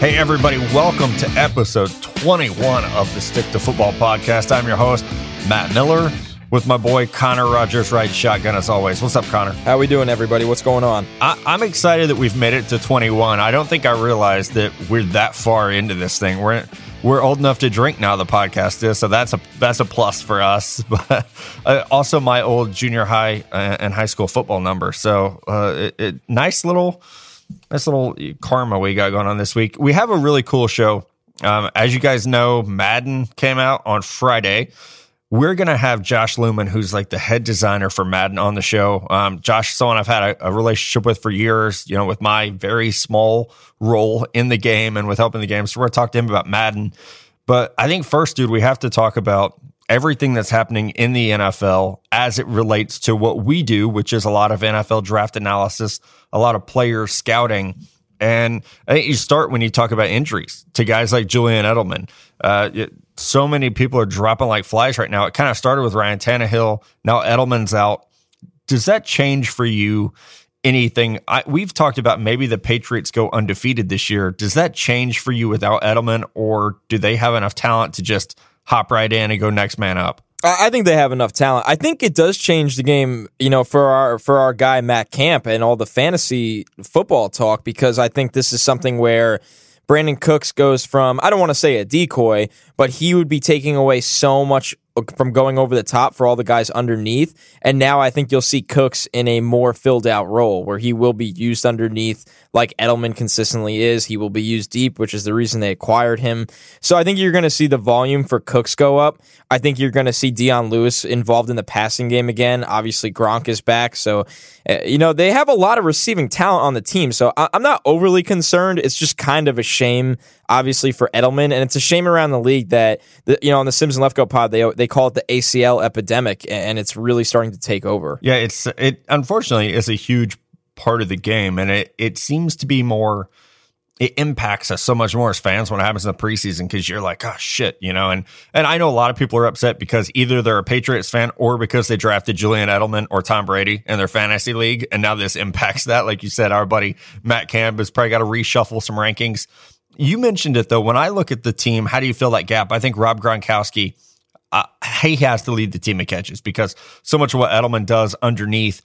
Hey, everybody, welcome to episode 21 of the Stick to Football podcast. I'm your host, Matt Miller, with my boy Connor Rogers, right shotgun as always. What's up, Connor? How we doing, everybody? What's going on? I, am excited that we've made it to 21. I don't think I realized that we're that far into this thing. We're we're old enough to drink now. The podcast is so that's a that's a plus for us. But uh, also my old junior high uh, and high school football number. So uh, it, it, nice little nice little karma we got going on this week. We have a really cool show. Um, as you guys know, Madden came out on Friday. We're going to have Josh Looman, who's like the head designer for Madden, on the show. Um, Josh is someone I've had a, a, relationship with for years, you know, with my very small role in the game and with helping the game. So we're going to talk to him about Madden. But I think first, dude, we have to talk about everything that's happening in the NFL as it relates to what we do, which is a lot of NFL draft analysis, a lot of player scouting. And I think you start when you talk about injuries to guys like Julian Edelman. Uh, it, so many people are dropping like flies right now. It kind of started with Ryan Tannehill. Now Edelman's out. Does that change for you anything? I, we've talked about maybe the Patriots go undefeated this year. Does that change for you without Edelman, or do they have enough talent to just hop right in and go next man up. I think they have enough talent. I think it does change the game, you know, for our for our guy Matt Camp and all the fantasy football talk because I think this is something where Brandin Cooks goes from I don't want to say a decoy, but he would be taking away so much uh, from going over the top for all the guys underneath. And now I think you'll see Cooks in a more filled out role where he will be used underneath like Edelman consistently is. He will be used deep, which is the reason they acquired him. So I think you're going to see the volume for Cooks go up. I think you're going to see Dion Lewis involved in the passing game again. Obviously, Gronk is back. So, uh, you know, they have a lot of receiving talent on the team. So I'm not overly concerned. It's just kind of a shame, obviously, for Edelman. And it's a shame around the league that, the, you know, on the Simms and Lefkoe pod, they, they call it the ACL epidemic, and it's really starting to take over. Yeah, it's, it unfortunately is a huge part of the game, and it it seems to be more. It impacts us so much more as fans when it happens in the preseason because you're like, oh shit, you know. And and I know a lot of people are upset because either they're a Patriots fan or because they drafted Julian Edelman or Tom Brady in their fantasy league, and now this impacts that. Like you said, our buddy Matt Camp has probably got to reshuffle some rankings. You mentioned it though. When I look at the team, how do you feel that gap? I think Rob Gronkowski. Uh, he has to lead the team in catches because so much of what Edelman does underneath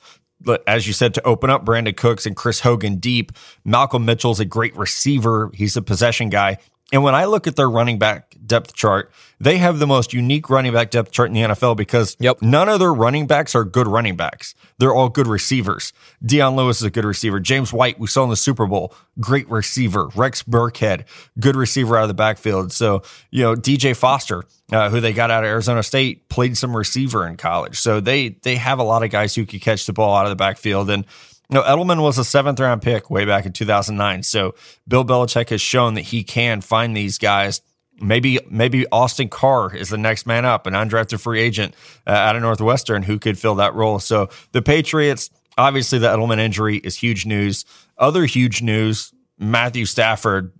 as you said, to open up Brandin Cooks and Chris Hogan deep. Malcolm Mitchell's a great receiver. He's a possession guy. And when I look at their running back depth chart, they have the most unique running back depth chart in the NFL because yep. none of their running backs are good running backs. They're all good receivers. Dion Lewis is a good receiver. James White, we saw in the Super Bowl, great receiver. Rex Burkhead, good receiver out of the backfield. So, you know, DJ Foster, uh, who they got out of Arizona State, played some receiver in college. So they they have a lot of guys who could catch the ball out of the backfield. And no, Edelman was a seventh round pick way back in 2009. So Bill Belichick has shown that he can find these guys. Maybe maybe Austin Carr is the next man up, an undrafted free agent uh, out of Northwestern who could fill that role. So the Patriots, obviously, the Edelman injury is huge news. Other huge news: Matthew Stafford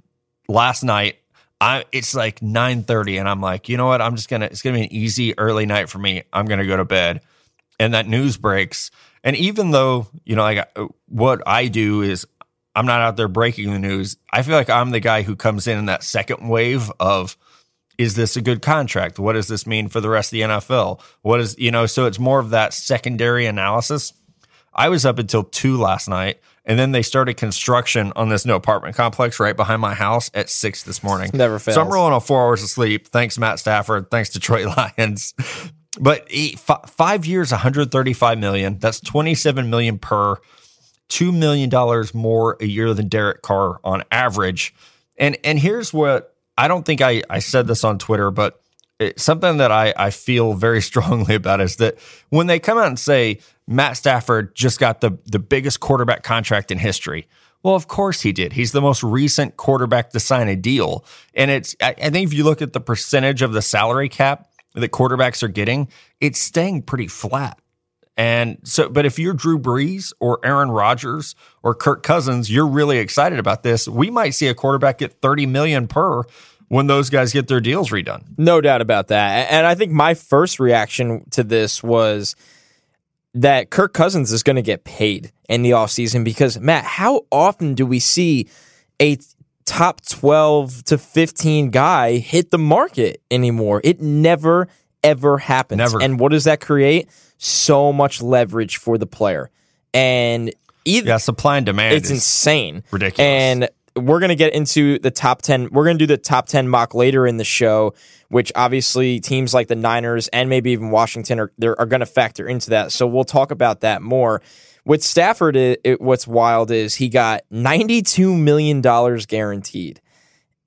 last night. I it's like 9:30 and I'm like, "You know what? I'm just to it's to be an easy early night for me. I'm to go to bed." And that news breaks and even though, you know, like uh, what I do is I'm not out there breaking the news, I feel like I'm the guy who comes in in that second wave of, is this a good contract? What does this mean for the rest of the NFL? What is, you know, so it's more of that secondary analysis. I was up until two last night, and then they started construction on this new apartment complex right behind my house at six this morning. Never fails. So I'm rolling on four hours of sleep. Thanks, Matt Stafford. Thanks, Detroit Lions. But five years, 135 million. That's 27 million per. Two million dollars more a year than Derek Carr on average. And and here's what I don't think I I said this on Twitter, but it, something that I I feel very strongly about is that when they come out and say Matt Stafford just got the the biggest quarterback contract in history. Well, of course he did. He's the most recent quarterback to sign a deal. And it's, I, I think if you look at the percentage of the salary cap, that quarterbacks are getting, it's staying pretty flat. And so, but if you're Drew Brees or Aaron Rodgers or Kirk Cousins, you're really excited about this. We might see a quarterback get 30 million per when those guys get their deals redone. No doubt about that. And I think my first reaction to this was that Kirk Cousins is going to get paid in the offseason because, Matt, how often do we see a top 12 to 15 guy hit the market anymore. It never, ever happens. Never. And what does that create? So much leverage for the player. And either Yeah, supply and demand. it's insane. ridiculous. And we're going to get into the top 10. We're going to do the top 10 mock later in the show, which obviously teams like the Niners and maybe even Washington are, they're- are going to factor into that. So we'll talk about that more. With Stafford, it, it, what's wild is he got $92 million guaranteed.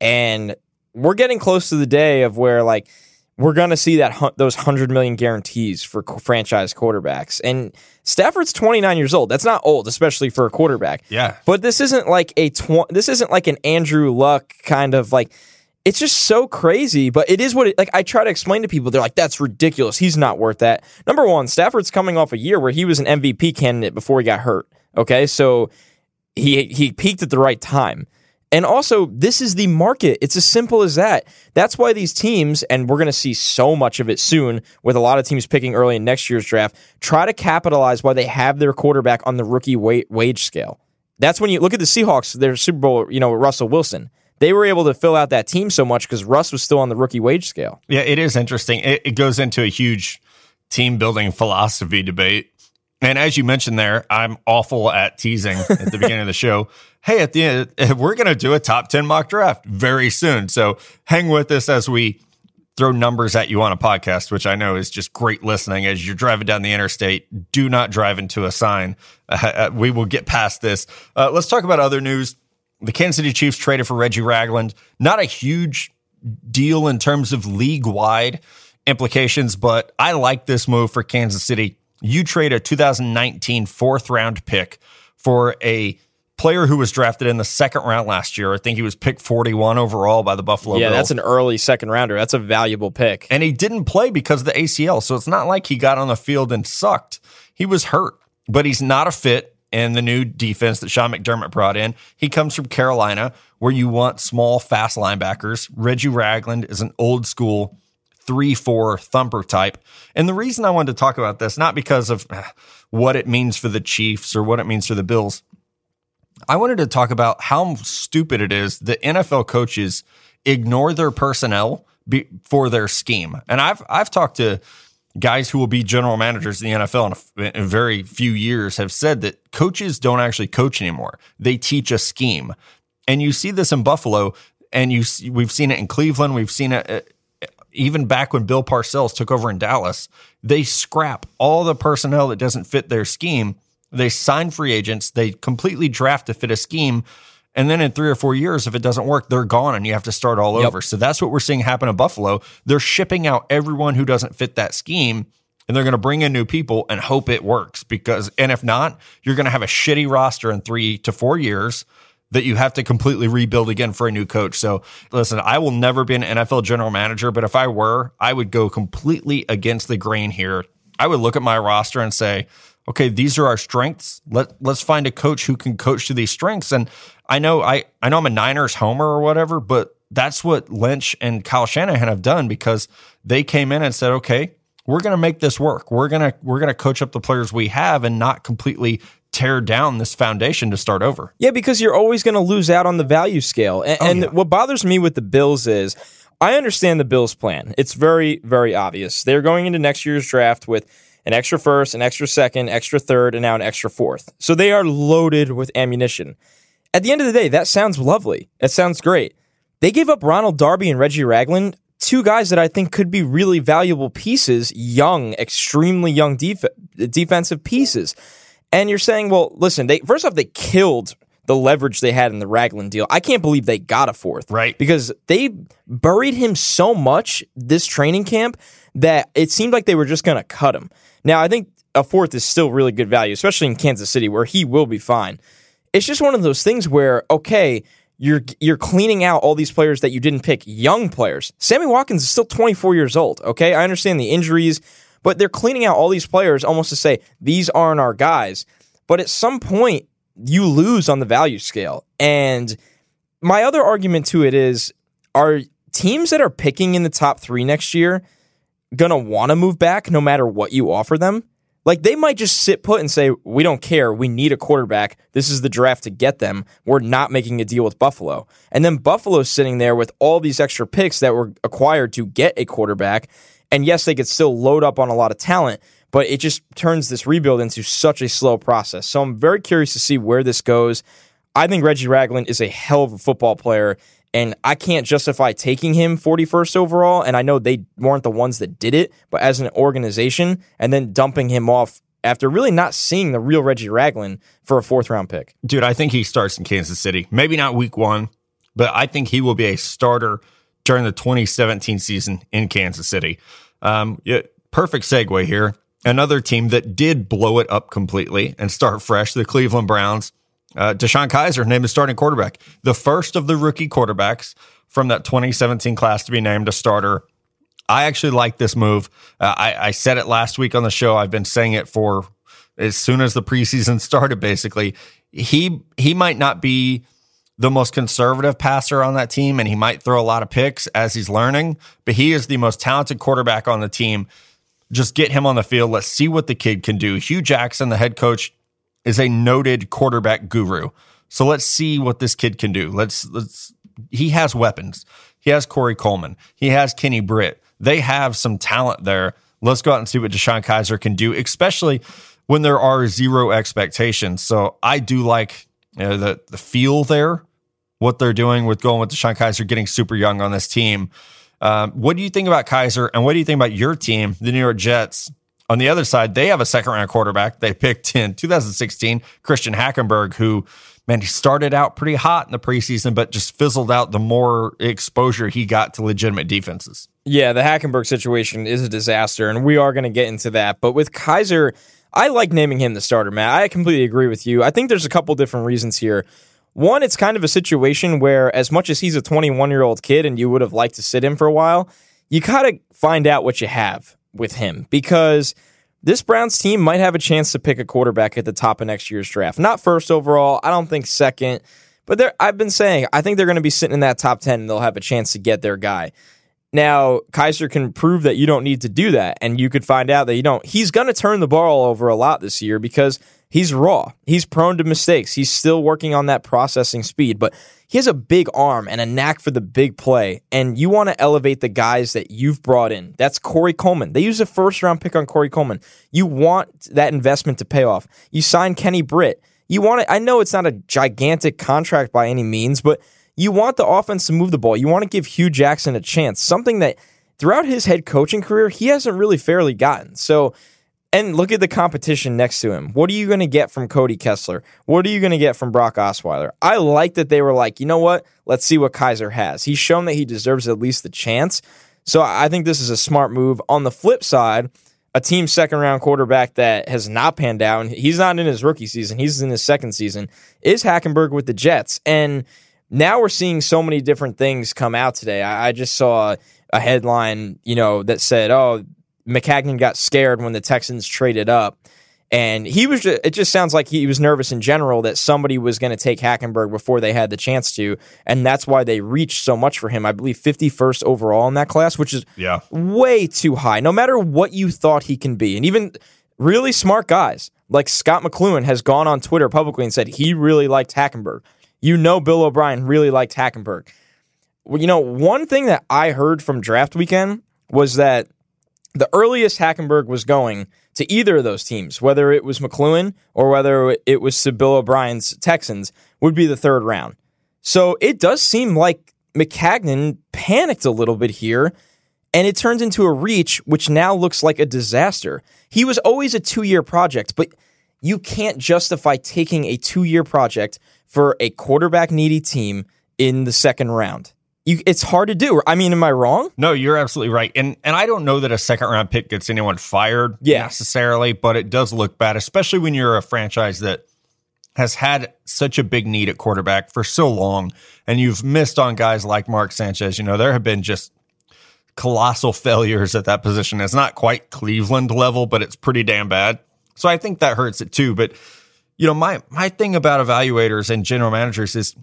And we're getting close to the day of where, like, we're going to see that those 100 million guarantees for franchise quarterbacks. And Stafford's 29 years old. That's not old, especially for a quarterback. yeah. But this isn't like a tw- this isn't like an Andrew Luck kind of like it's just so crazy, but it is what it like I try to explain to people they're like that's ridiculous. He's not worth that. Number 1, Stafford's coming off a year where he was an MVP candidate before he got hurt. Okay? So he he peaked at the right time. And also, this is the market. It's as simple as that. That's why these teams, and we're going to see so much of it soon with a lot of teams picking early in next year's draft, try to capitalize while they have their quarterback on the rookie wage scale. That's when you look at the Seahawks, their Super Bowl, you know, Russell Wilson. They were able to fill out that team so much because Russ was still on the rookie wage scale. Yeah, it is interesting. It, it goes into a huge team building philosophy debate. And as you mentioned there, I'm awful at teasing at the beginning of the show. Hey, at the end, we're going to do a top 10 mock draft very soon. So hang with us as we throw numbers at you on a podcast, which I know is just great listening as you're driving down the interstate. Do not drive into a sign. Uh, we will get past this. Uh, let's talk about other news. The Kansas City Chiefs traded for Reggie Ragland. Not a huge deal in terms of league wide implications, but I like this move for Kansas City. You trade a 2019 fourth round pick for a player who was drafted in the second round last year. I think he was picked 41 overall by the Buffalo yeah, Bills. that's an early second rounder. That's a valuable pick. and he didn't play because of the ACL. So it's not like he got on the field and sucked. He was hurt, but he's not a fit in the new defense that Sean McDermott brought in. He comes from Carolina, where you want small, fast linebackers. Reggie Ragland is an old school 3 4 thumper type. And the reason I wanted to talk about this, not because of uh, what it means for the Chiefs or what it means for the Bills, I wanted to talk about how stupid it is that NFL coaches ignore their personnel be, for their scheme. And I've I've talked to guys who will be general managers in the NFL in a, in very few years have said that coaches don't actually coach anymore. They teach a scheme. And you see this in Buffalo and you we've seen it in Cleveland, we've seen it uh, even back when Bill Parcells took over in Dallas. They scrap all the personnel that doesn't fit their scheme they sign free agents. They completely draft to fit a scheme. And then in three or four years, if it doesn't work, they're gone and you have to start all Yep. over. So that's what we're seeing happen in Buffalo. They're shipping out everyone who doesn't fit that scheme and they're going to bring in new people and hope it works because, and if not, you're going to have a shitty roster in three to four years that you have to completely rebuild again for a new coach. So listen, I will never be an NFL general manager, but if I were, I would go completely against the grain here. I would look at my roster and say, okay, these are our strengths. Let let's find a coach who can coach to these strengths. And I know I I know I'm a Niners homer or whatever, but that's what Lynch and Kyle Shanahan have done because they came in and said, okay, we're going to make this work. We're going to we're going to coach up the players we have and not completely tear down this foundation to start over. Yeah, because you're always going to lose out on the value scale. And, oh, and yeah. what bothers me with the Bills is I understand the Bills' plan. It's very, very obvious. They're going into next year's draft with an extra first, an extra second, extra third, and now an extra fourth. So they are loaded with ammunition. At the end of the day, that sounds lovely. That sounds great. They gave up Ronald Darby and Reggie Ragland, two guys that I think could be really valuable pieces, young, extremely young def- defensive pieces. And you're saying, well, listen, they first off they killed the leverage they had in the Ragland deal. I can't believe they got a fourth. Right. Because they buried him so much this training camp that it seemed like they were just going to cut him. Now, I think a fourth is still really good value, especially in Kansas City where he will be fine. It's just one of those things where okay, you're you're cleaning out all these players that you didn't pick, young players. Sammy Watkins is still 24 years old, okay? I understand the injuries, but they're cleaning out all these players almost to say these aren't our guys. But at some point you lose on the value scale. And my other argument to it is are teams that are picking in the top 3 next year to want to move back no matter what you offer them? Like they might just sit put and say, "We don't care. We need a quarterback. This is the draft to get them. We're not making a deal with Buffalo." And then Buffalo's sitting there with all these extra picks that were acquired to get a quarterback. And yes, they could still load up on a lot of talent, but it just turns this rebuild into such a slow process. So I'm very curious to see where this goes. I think Reggie Ragland is a hell of a football player, and I can't justify taking him 41st overall. And I know they weren't the ones that did it, but as an organization, and then dumping him off after really not seeing the real Reggie Ragland for a fourth round pick. Dude, I think he starts in Kansas City. Maybe not week one, but I think he will be a starter during the 2017 season in Kansas City. Um, yeah, perfect segue here. Another team that did blow it up completely and start fresh, the Cleveland Browns. Uh, DeShone Kizer named the starting quarterback, the first of the rookie quarterbacks from that 2017 class to be named a starter. I actually like this move. Uh, I, I said it last week on the show. I've been saying it for as soon as the preseason started. Basically, he he might not be the most conservative passer on that team, and he might throw a lot of picks as he's learning. But he is the most talented quarterback on the team. Just get him on the field. Let's see what the kid can do. Hue Jackson, the head coach, is a noted quarterback guru. So let's see what this kid can do. Let's let's he has weapons. He has Corey Coleman. He has Kenny Britt. They have some talent there. Let's go out and see what DeShone Kizer can do, especially when there are zero expectations. So I do like you know, the the feel there, what they're doing with going with DeShone Kizer, getting super young on this team. Um, what do you think about Kizer, and what do you think about your team, the New York Jets? On the other side, they have a second round quarterback they picked in 2016, Christian Hackenberg, who, man, he started out pretty hot in the preseason, but just fizzled out the more exposure he got to legitimate defenses. Yeah, the Hackenberg situation is a disaster, and we are going to get into that. But with Kizer, I like naming him the starter, Matt. I completely agree with you. I think there's a couple different reasons here. One, it's kind of a situation where, as much as he's a 21 year old kid and you would have liked to sit him for a while, you got to find out what you have with him because this Browns team might have a chance to pick a quarterback at the top of next year's draft. Not first overall, I don't think second, but I've been saying I think they're going to be sitting in that top 10 and they'll have a chance to get their guy. Now, Kizer can prove that you don't need to do that, and you could find out that you don't. He's going to turn the ball over a lot this year because he's raw. He's prone to mistakes. He's still working on that processing speed, but he has a big arm and a knack for the big play. And you want to elevate the guys that you've brought in. That's Corey Coleman. They use a first round pick on Corey Coleman. You want that investment to pay off. You sign Kenny Britt. You want it. I know it's not a gigantic contract by any means, but you want the offense to move the ball. You want to give Hue Jackson a chance, something that throughout his head coaching career, he hasn't really fairly gotten. So, and look at the competition next to him. What are you going to get from Cody Kessler? What are you going to get from Brock Osweiler? I like that they were like, you know what? Let's see what Kizer has. He's shown that he deserves at least the chance. So I think this is a smart move. On the flip side, a team second round quarterback that has not panned out, he's not in his rookie season, he's in his second season, is Hackenberg with the Jets. And now we're seeing so many different things come out today. I, I just saw a headline, you know, that said, "Oh, Maccagnan got scared when the Texans traded up." And he was just, it just sounds like he was nervous in general that somebody was going to take Hackenberg before they had the chance to. And that's why they reached so much for him. I believe 51st overall in that class, which is yeah. way too high, no matter what you thought he can be. And even really smart guys like Scott McCloughan has gone on Twitter publicly and said he really liked Hackenberg you know Bill O'Brien really liked Hackenberg. Well, you know, one thing that I heard from draft weekend was that the earliest Hackenberg was going to either of those teams, whether it was McCloughan or whether it was to Bill O'Brien's Texans, would be the third round. So it does seem like Maccagnan panicked a little bit here, and it turns into a reach, which now looks like a disaster. He was always a two year project, but you can't justify taking a two year project for a quarterback needy team in the second round. You, it's hard to do. I mean, am I wrong? No, you're absolutely right. And and I don't know that a second round pick gets anyone fired yeah. necessarily, but it does look bad, especially when you're a franchise that has had such a big need at quarterback for so long, and you've missed on guys like Mark Sanchez. You know, there have been just colossal failures at that position. It's not quite Cleveland level, but it's pretty damn bad. So I think that hurts it too. But you know, my my thing about evaluators and general managers is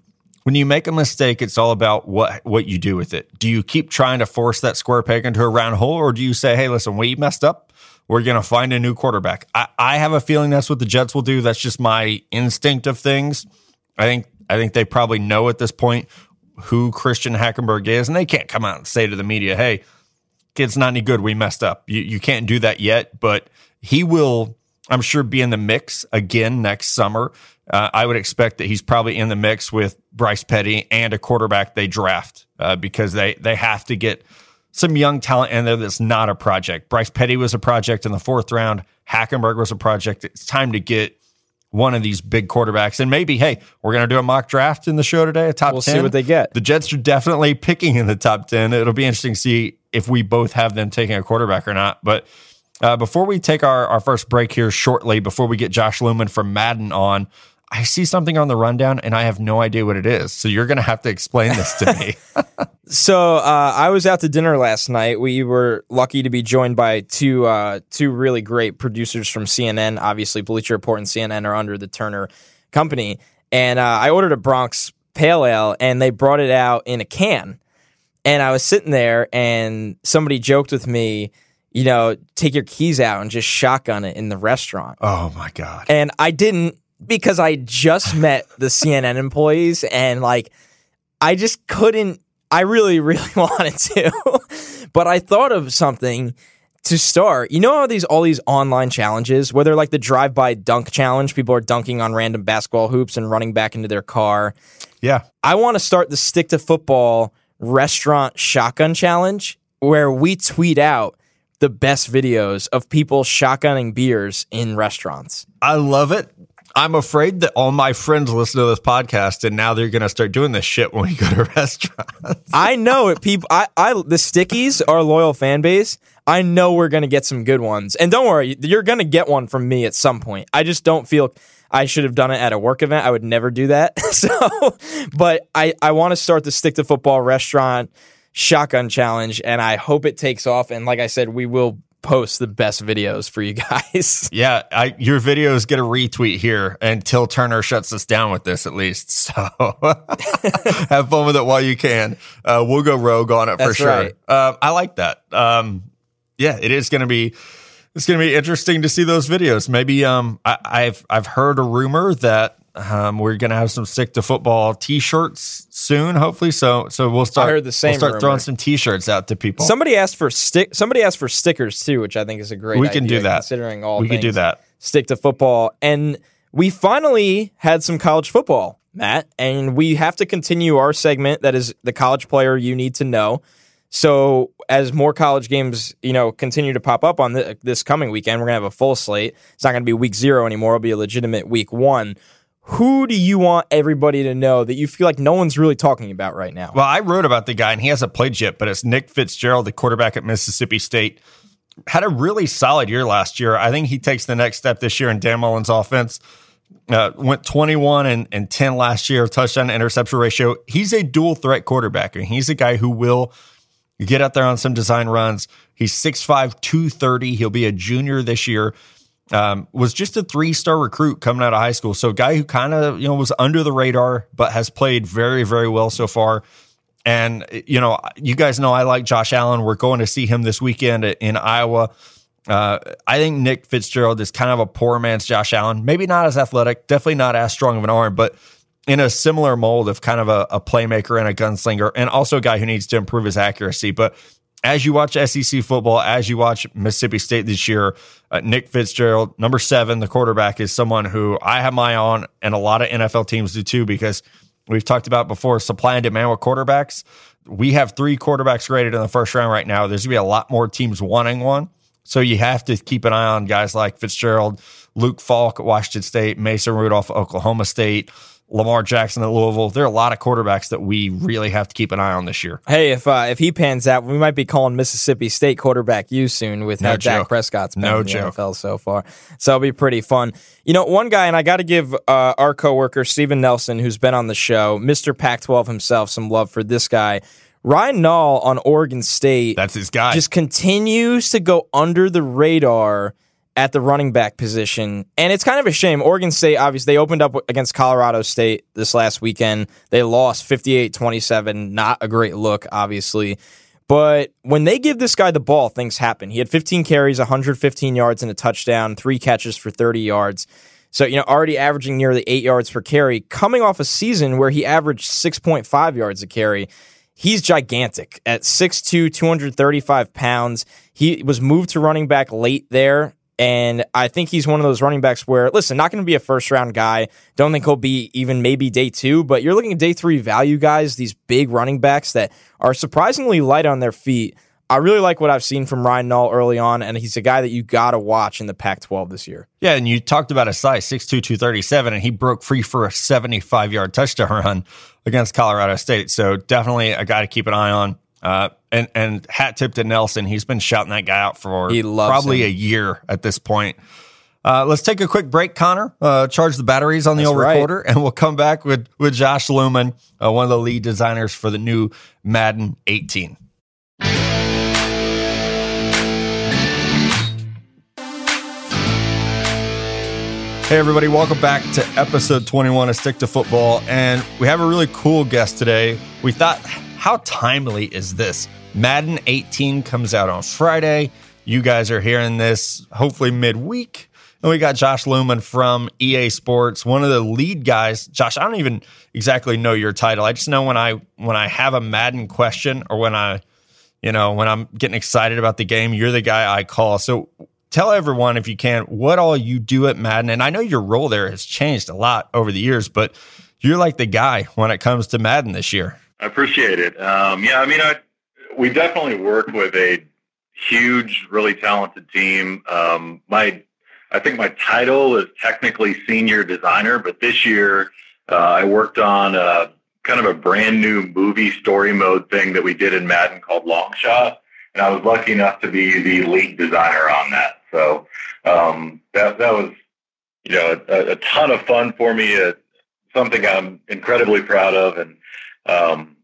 when you make a mistake, it's all about what what you do with it. Do you keep trying to force that square peg into a round hole, or do you say, "Hey, listen, we messed up. we're going to find a new quarterback. I, I have a feeling that's what the Jets will do. That's just my instinct of things. I think I think they probably know at this point who Christian Hackenberg is, and they can't come out and say to the media, "Hey, kid's not any good. We messed up." You you can't do that yet, but he will. I'm sure be in the mix again next summer. Uh, I would expect that he's probably in the mix with Bryce Petty and a quarterback they draft uh, because they they have to get some young talent in there that's not a project. Bryce Petty was a project in the fourth round. Hackenberg was a project. It's time to get one of these big quarterbacks. And maybe, hey, we're going to do a mock draft in the show today, a top We'll 10. see what they get. The Jets are definitely picking in the top 10. It'll be interesting to see if we both have them taking a quarterback or not. But uh, before we take our, our first break here shortly, before we get Josh Looman from Madden on, I see something on the rundown and I have no idea what it is. So you're going to have to explain this to me. So uh, I was out to dinner last night. We were lucky to be joined by two uh, two really great producers from CNN. Obviously, Bleacher Report and CNN are under the Turner Company, and uh, I ordered a Bronx Pale Ale, and they brought it out in a can. And I was sitting there, and somebody joked with me, you know, take your keys out and just shotgun it in the restaurant. oh my God. And I didn't because I just met the CNN employees and like I just couldn't I really really wanted to. but I thought of something to start. You know how these all these online challenges, where they're like the drive-by dunk challenge, people are dunking on random basketball hoops and running back into their car. Yeah. I want to start the stick to football restaurant shotgun challenge where we tweet out the best videos of people shotgunning beers in restaurants. I love it. I'm afraid that all my friends listen to this podcast and now they're going to start doing this shit when we go to restaurants. I know it. People, I, I, the Stickies, our loyal fan base. I know we're gonna get some good ones, and don't worry, you're gonna get one from me at some point. I just don't feel I should have done it at a work event. I would never do that. so, but I, I want to start the stick to football restaurant shotgun challenge, and I hope it takes off. And like I said, we will post the best videos for you guys. Yeah, I, your videos get a retweet here until Turner shuts us down with this, at least. So have fun with it while you can. Uh, we'll go rogue on it for sure. right. Uh, I like that. Um, yeah, it is going to be. It's going to be interesting to see those videos. Maybe um, I, I've I've heard a rumor that um, we're going to have some stick to football T-shirts soon. Hopefully, so so we'll start. I heard the same We'll start rumor. throwing some T-shirts out to people. Somebody asked for stick. Somebody asked for stickers too, which I think is a great. We can do that. Considering all we could do that. stick to football. And we finally had some college football, Matt, and we have to continue our segment that is the college player you need to know. So as more college games, you know, continue to pop up on the, this coming weekend, we're gonna have a full slate. It's not gonna be week zero anymore. It'll be a legitimate week one. Who do you want everybody to know that you feel like no one's really talking about right now? Well, I wrote about the guy, and he hasn't played yet, but it's Nick Fitzgerald, the quarterback at Mississippi State. Had a really solid year last year. I think he takes the next step this year in Dan Mullen's offense. Uh, went 21 and, and 10 last year, touchdown to interception ratio. He's a dual threat quarterback. Mean, he's a guy who will get out there on some design runs. He's 6'5, 230. He'll be a junior this year. Um, was just a three star recruit coming out of high school. So, a guy who kind of, you know, was under the radar, but has played very, very well so far. And, you know, you guys know I like Josh Allen. We're going to see him this weekend in Iowa. Uh, I think Nick Fitzgerald is kind of a poor man's Josh Allen. Maybe not as athletic, definitely not as strong of an arm, but in a similar mold of kind of a, a playmaker and a gunslinger, and also a guy who needs to improve his accuracy. But as you watch SEC football, as you watch Mississippi State this year, uh, Nick Fitzgerald, number seven, the quarterback, is someone who I have my eye on, and a lot of NFL teams do too, because we've talked about before supply and demand with quarterbacks. We have three quarterbacks graded in the first round right now. There's going to be a lot more teams wanting one. So you have to keep an eye on guys like Fitzgerald, Luke Falk at Washington State, Mason Rudolph Oklahoma State, Lamar Jackson at Louisville. There are a lot of quarterbacks that we really have to keep an eye on this year. Hey, if uh, if he pans out, we might be calling Mississippi State quarterback you soon with No how Dak. Prescott's been No in the joke. NFL so far. So it'll be pretty fun. You know, one guy, and I got to give uh, our coworker Steven Nelson, who's been on the show, Mister Pac-12 himself, some love for this guy. Ryan Nall on Oregon State That's his guy. just continues to go under the radar at the running back position. And it's kind of a shame. Oregon State, obviously, they opened up against Colorado State this last weekend. They lost 58 27. Not a great look, obviously. But when they give this guy the ball, things happen. He had 15 carries, 115 yards, and a touchdown, three catches for 30 yards. So, you know, already averaging nearly eight yards per carry, coming off a season where he averaged 6.5 yards a carry. He's gigantic at 6'2, 235 pounds. He was moved to running back late there. And I think he's one of those running backs where, listen, not going to be a first round guy. Don't think he'll be even maybe day two, but you're looking at day three value guys, these big running backs that are surprisingly light on their feet. I really like what I've seen from Ryan Nall early on, and he's a guy that you got to watch in the Pac 12 this year. Yeah, and you talked about his size, 6'2, 237, and he broke free for a 75 yard touchdown run against Colorado State. So definitely a guy to keep an eye on. Uh, and and hat tip to Nelson. He's been shouting that guy out for probably him. a year at this point. Uh, let's take a quick break, Connor. Uh, charge the batteries on the That's old right. recorder, and we'll come back with with Josh Looman, uh, one of the lead designers for the new Madden 18. Hey, everybody, welcome back to episode 21 of Stick to Football. And we have a really cool guest today. We thought, how timely is this? Madden 18 comes out on Friday. You guys are hearing this hopefully midweek. And we got Josh Looman from EA Sports, one of the lead guys. Josh, I don't even exactly know your title. I just know when I when I have a Madden question or when I, you know, when I'm getting excited about the game, you're the guy I call. So tell everyone if you can what all you do at Madden. And I know your role there has changed a lot over the years, but you're like the guy when it comes to Madden this year. I appreciate it. Um, yeah, I mean, I, we definitely work with a huge, really talented team. Um, my, I think my title is technically senior designer, but this year uh, I worked on a, kind of a brand new movie story mode thing that we did in Madden called Longshot, and I was lucky enough to be the lead designer on that. So um, that that was, you know, a, a ton of fun for me. Uh, something I'm incredibly proud of, and um,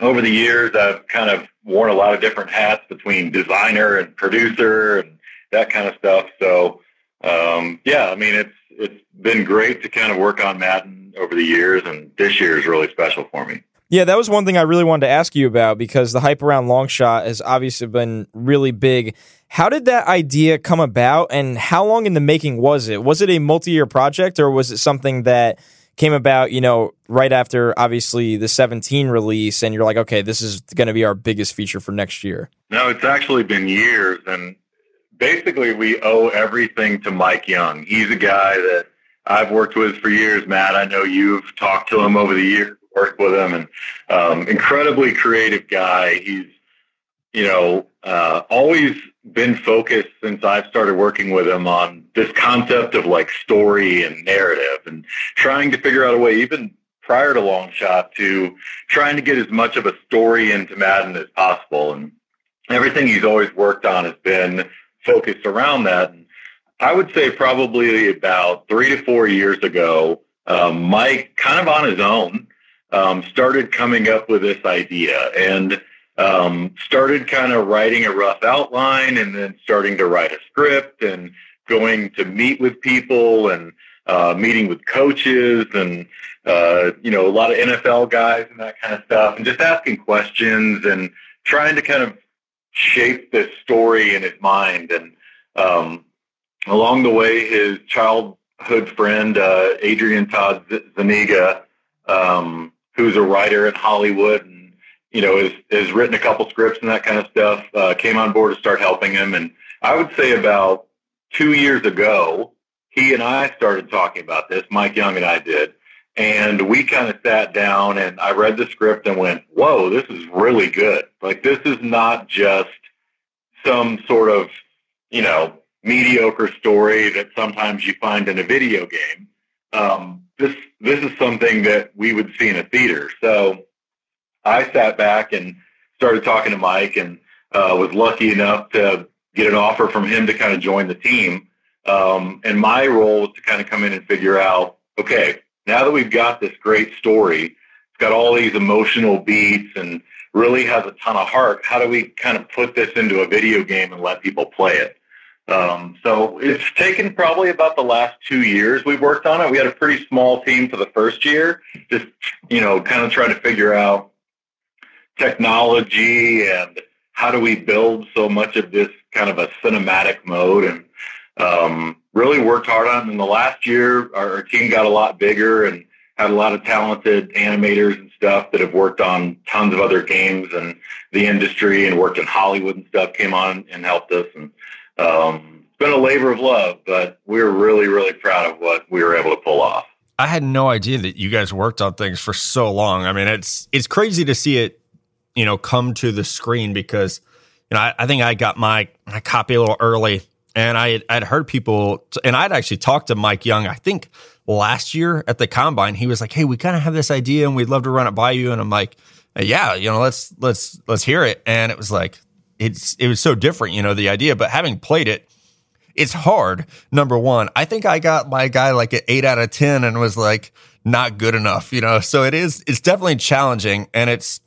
over the years, I've kind of worn a lot of different hats between designer and producer and that kind of stuff. So, um, yeah, I mean, it's it's been great to kind of work on Madden over the years, and this year is really special for me. Yeah, that was one thing I really wanted to ask you about because the hype around Longshot has obviously been really big. How did that idea come about and how long in the making was it? Was it a multi year project or was it something that came about, you know, right after obviously the 17 release and you're like, okay, this is going to be our biggest feature for next year? No, it's actually been years. And basically, we owe everything to Mike Young. He's a guy that I've worked with for years, Matt. I know you've talked to him over the years, worked with him, and um, incredibly creative guy. He's, you know, uh, always been focused since I've started working with him on this concept of like story and narrative and trying to figure out a way, even prior to Longshot, to trying to get as much of a story into Madden as possible. And everything he's always worked on has been focused around that. And I would say probably about three to four years ago, um, Mike, kind of on his own, um, started coming up with this idea and um, started kind of writing a rough outline and then starting to write a script and going to meet with people and uh, meeting with coaches and uh, you know a lot of NFL guys and that kind of stuff and just asking questions and trying to kind of shape this story in his mind. And um, along the way his childhood friend uh, Adrian Todd Zuniga um, who's a writer in Hollywood you know, has, has written a couple scripts and that kind of stuff, uh, came on board to start helping him. And I would say about two years ago, he and I started talking about this, Mike Young and I did. And we kind of sat down and I read the script and went, whoa, this is really good. Like, this is not just some sort of, you know, mediocre story that sometimes you find in a video game. Um, this, this is something that we would see in a theater. So, I sat back and started talking to Mike and uh, was lucky enough to get an offer from him to kind of join the team. Um, and my role was to kind of come in and figure out, okay, now that we've got this great story, it's got all these emotional beats and really has a ton of heart. How do we kind of put this into a video game and let people play it? Um, so it's taken probably about the last two years we've worked on it. We had a pretty small team for the first year, just, you know, kind of trying to figure out technology and how do we build so much of this kind of a cinematic mode and um, really worked hard on it. In the last year, our, our team got a lot bigger and had a lot of talented animators and stuff that have worked on tons of other games and the industry and worked in Hollywood and stuff came on and helped us. And um, it's been a labor of love, but we're really, really proud of what we were able to pull off. I had no idea that you guys worked on things for so long. I mean, it's it's crazy to see it, you know, come to the screen because, you know, I, I think I got my my copy a little early, and I I'd heard people, and I'd actually talked to Mike Young. I think last year at the combine, he was like, "Hey, we kind of have this idea, and we'd love to run it by you." And I'm like, "Yeah, you know, let's let's let's hear it." And it was like, it's it was so different, you know, the idea. But having played it, it's hard. Number one, I think I got my guy like an eight out of ten, and was like not good enough, you know. So it is. It's definitely challenging, and it's.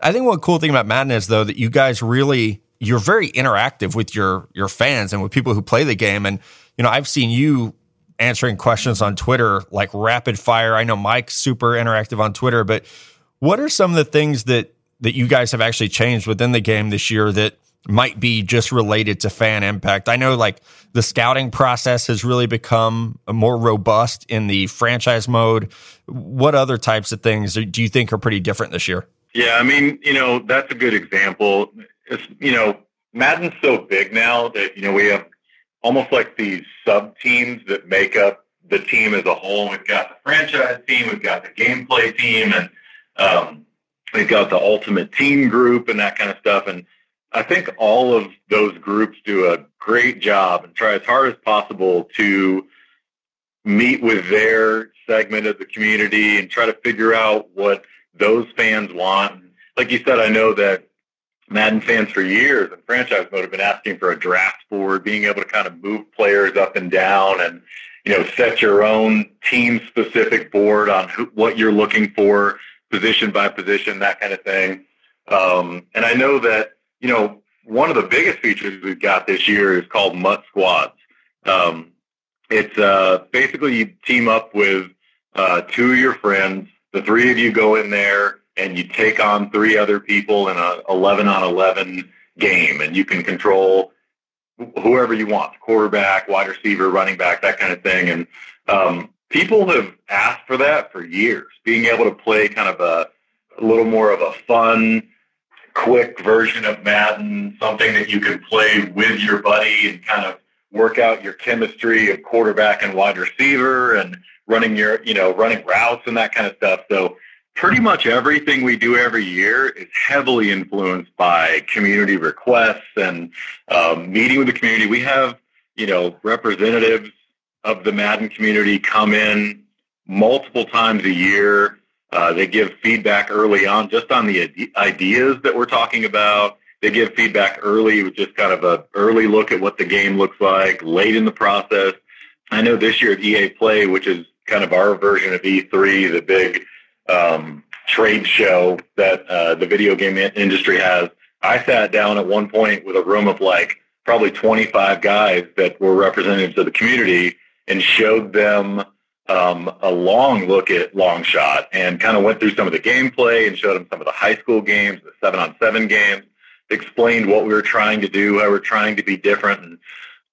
I think one cool thing about Madden is though that you guys really you're very interactive with your your fans and with people who play the game, and you know I've seen you answering questions on Twitter like rapid fire. I know Mike's super interactive on Twitter, but what are some of the things that that you guys have actually changed within the game this year that might be just related to fan impact. I know like the scouting process has really become more robust in the franchise mode. What other types of things do you think are pretty different this year? Yeah, I mean, you know, that's a good example. It's, you know, Madden's so big now that, you know, we have almost like these sub teams that make up the team as a whole. We've got the franchise team, we've got the gameplay team, and um, we've got the ultimate team group and that kind of stuff. And I think all of those groups do a great job and try as hard as possible to meet with their segment of the community and try to figure out what those fans want. Like you said, I know that Madden fans for years and franchise mode have been asking for a draft board, being able to kind of move players up and down and, you know, set your own team specific board on who, what you're looking for, position by position, that kind of thing. Um, and I know that you know, one of the biggest features we've got this year is called MUT Squads. Um, it's uh, basically you team up with uh, two of your friends. The three of you go in there and you take on three other people in a 11 on 11 game, and you can control whoever you want, quarterback, wide receiver, running back, that kind of thing. And um, people have asked for that for years, being able to play kind of a, a little more of a fun, quick version of Madden, something that you can play with your buddy and kind of work out your chemistry of quarterback and wide receiver and running your, you know, running routes and that kind of stuff. So pretty much everything we do every year is heavily influenced by community requests and um, meeting with the community. We have, you know, representatives of the Madden community come in multiple times a year uh, they give feedback early on just on the ideas that we're talking about. They give feedback early with just kind of a early look at what the game looks like late in the process. I know this year at EA Play, which is kind of our version of E3, the big um, trade show that uh, the video game industry has, I sat down at one point with a room of like probably 25 guys that were representatives of the community and showed them um, a long look at Longshot and kind of went through some of the gameplay and showed them some of the high school games, the seven on seven games, explained what we were trying to do, how we we're trying to be different. And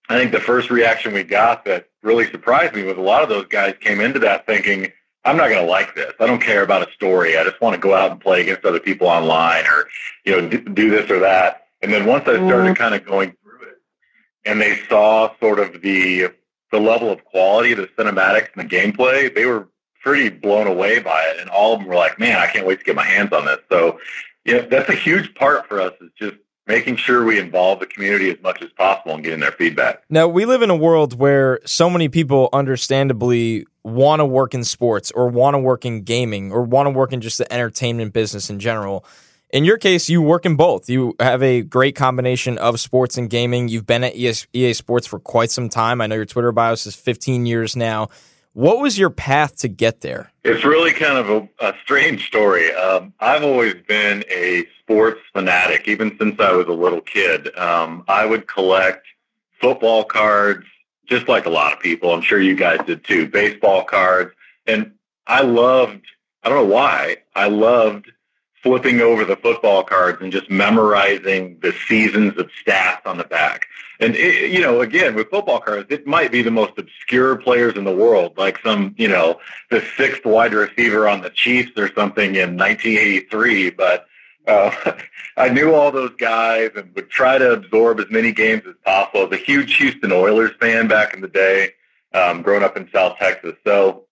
I think the first reaction we got that really surprised me was a lot of those guys came into that thinking, I'm not going to like this. I don't care about a story. I just want to go out and play against other people online or, you know, do this or that. And then once I started mm-hmm. kind of going through it and they saw sort of the the level of quality, the cinematics and the gameplay, they were pretty blown away by it. And all of them were like, man, I can't wait to get my hands on this. So, yeah, that's a huge part for us is just making sure we involve the community as much as possible and getting their feedback. Now, we live in a world where so many people understandably want to work in sports or want to work in gaming or want to work in just the entertainment business in general. In your case, you work in both. You have a great combination of sports and gaming. You've been at EA Sports for quite some time. I know your Twitter bio says 15 years now. What was your path to get there? It's really kind of a, a strange story. Um, I've always been a sports fanatic, even since I was a little kid. Um, I would collect football cards, just like a lot of people. I'm sure you guys did too. Baseball cards, and I loved. I don't know why. I loved flipping over the football cards and just memorizing the seasons of stats on the back. And it, you know, again, with football cards, it might be the most obscure players in the world, like some, you know, the sixth wide receiver on the Chiefs or something in 1983. But uh, I knew all those guys and would try to absorb as many games as possible. I was a huge Houston Oilers fan back in the day, um, growing up in South Texas. So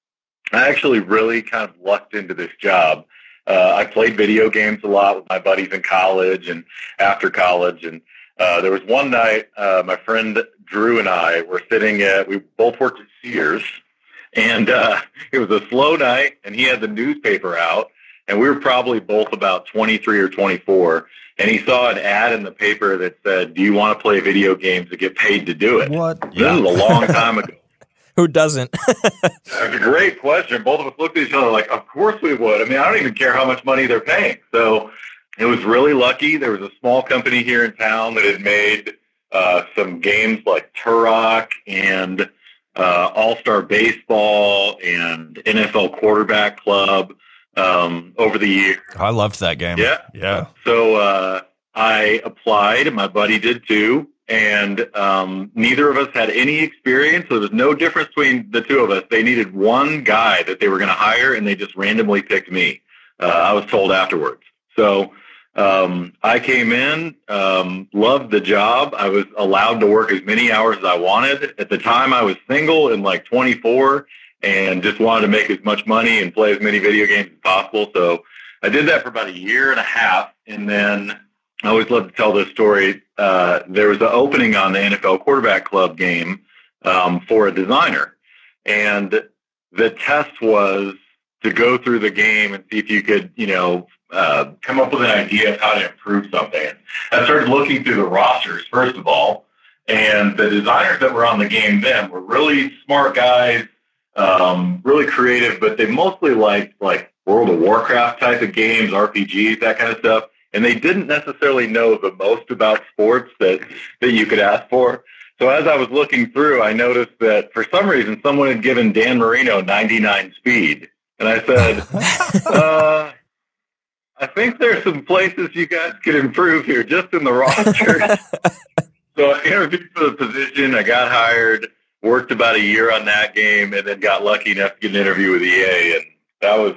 I actually really kind of lucked into this job. Uh, I played video games a lot with my buddies in college and after college. And uh, there was one night, uh, my friend Drew and I were sitting at, we both worked at Sears. And uh, it was a slow night, and he had the newspaper out, and we were probably both about 23 or 24. And he saw an ad in the paper that said, "Do you want to play video games to get paid to do it?" What? This is a long time ago. Who doesn't? That's a great question. Both of us looked at each other like, of course we would. I mean, I don't even care how much money they're paying. So it was really lucky. There was a small company here in town that had made uh, some games like Turok and uh, All Star Baseball and NFL Quarterback Club um, over the years. I loved that game. Yeah. Yeah. So uh, I applied, and my buddy did too. And um, neither of us had any experience. So there was no difference between the two of us. They needed one guy that they were going to hire, and they just randomly picked me. Uh, I was told afterwards. So um, I came in, um, loved the job. I was allowed to work as many hours as I wanted. At the time, I was single and like 24 and just wanted to make as much money and play as many video games as possible. So I did that for about a year and a half. And then I always love to tell this story. Uh, there was an opening on the NFL quarterback club game um, for a designer. And the test was to go through the game and see if you could, you know, uh, come up with an idea of how to improve something. I started looking through the rosters, first of all, and the designers that were on the game then were really smart guys, um, really creative, but they mostly liked like World of Warcraft type of games, RPGs, that kind of stuff. And they didn't necessarily know the most about sports that, that you could ask for. So as I was looking through, I noticed that for some reason someone had given Dan Marino 99 speed. And I said, uh, I think there's some places you guys could improve here just in the roster. so I interviewed for the position. I got hired, worked about a year on that game, and then got lucky enough to get an interview with EA. And that was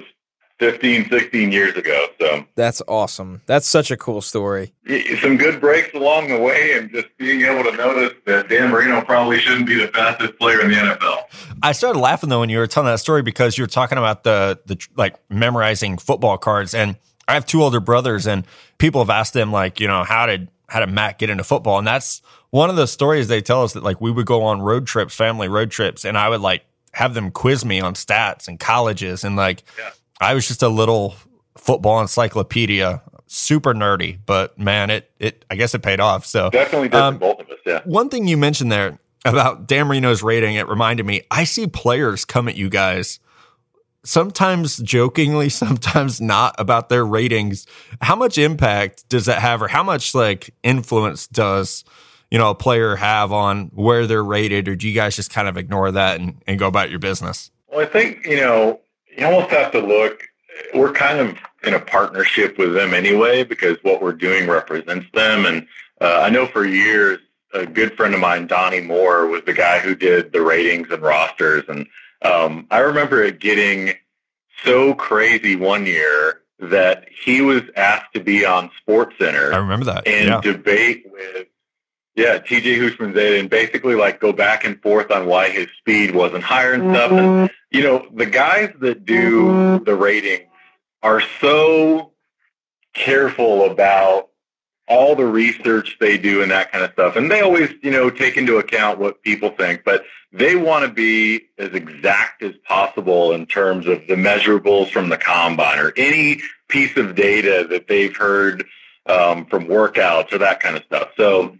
15, 16 years ago. So That's awesome. That's such a cool story. some good breaks along the way, and just being able to notice that Dan Marino probably shouldn't be the fastest player in the NFL. I started laughing though when you were telling that story because you were talking about the the like memorizing football cards, and I have two older brothers, and people have asked them like, you know, how did how did Matt get into football? And that's one of the stories they tell us that like we would go on road trips, family road trips, and I would like have them quiz me on stats and colleges, and like Yeah. I was just a little football encyclopedia, super nerdy, but man, it it I guess it paid off. So Definitely did Um, for both of us. Yeah. one thing you mentioned there about Dan Marino's rating, it reminded me. I see players come at you guys, sometimes jokingly, sometimes not, about their ratings. How much impact does that have, or how much like influence does you know a player have on where they're rated, or do you guys just kind of ignore that and, and go about your business? Well, I think, you know, you almost have to look, we're kind of in a partnership with them anyway, because what we're doing represents them. And uh, I know for years, a good friend of mine, Donnie Moore, was the guy who did the ratings and rosters. And um, I remember it getting so crazy one year that he was asked to be on Sports Center I remember that. and yeah. debate with yeah TJ Houshmandzadeh and basically like go back and forth on why his speed wasn't higher and stuff. And you know the guys that do the ratings are so careful about all the research they do and that kind of stuff, and they always you know take into account what people think, but they want to be as exact as possible in terms of the measurables from the combine or any piece of data that they've heard um, from workouts or that kind of stuff. So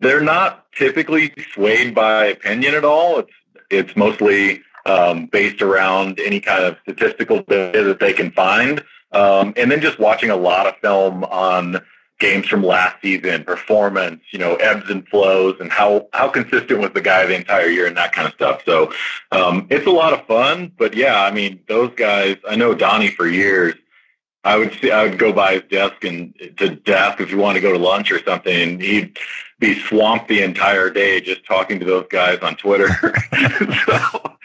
they're not typically swayed by opinion at all. It's it's mostly um, based around any kind of statistical data that they can find, um, and then just watching a lot of film on games from last season, performance, you know, ebbs and flows, and how how consistent was the guy the entire year, and that kind of stuff. So um, it's a lot of fun. But yeah, I mean, those guys. I know Donnie for years. I would see, I would go by his desk and to, ask if he wanted to go to lunch or something, and he'd be swamped the entire day just talking to those guys on Twitter. so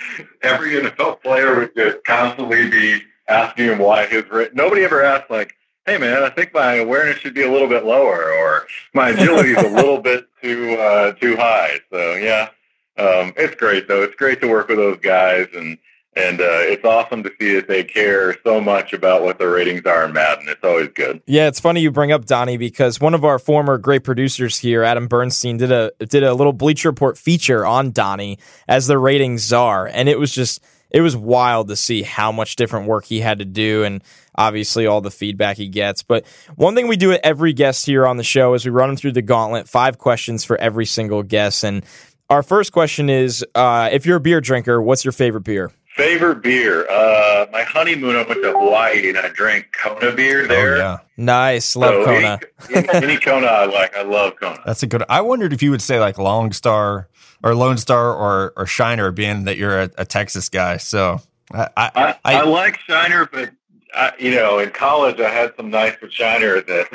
every NFL player would just constantly be asking him why his nobody ever asked like, "Hey man, I think my awareness should be a little bit lower," or "My agility is a little bit too uh, too high." So yeah, um, it's great though. It's great to work with those guys and and uh, it's awesome to see that they care so much about what their ratings are in Madden. It's always good. Yeah, it's funny you bring up Donnie because one of our former great producers here, Adam Bernstein, did a did a little Bleacher Report feature on Donnie as the ratings czar, and it was just it was wild to see how much different work he had to do and obviously all the feedback he gets. But one thing we do at every guest here on the show is we run them through the gauntlet, five questions for every single guest. And our first question is uh, if you're a beer drinker, what's your favorite beer? Favorite beer? Uh, my honeymoon, I went to Hawaii and I drank Kona beer oh, there. Oh, yeah. Nice. Love so Kona. Any, any, Kona I like. I love Kona. That's a good. I wondered if you would say like Long Star or Lone Star or, or Shiner, being that you're a, a Texas guy. So I, I, I, I like Shiner, but I, you know, in college I had some nice with Shiner that.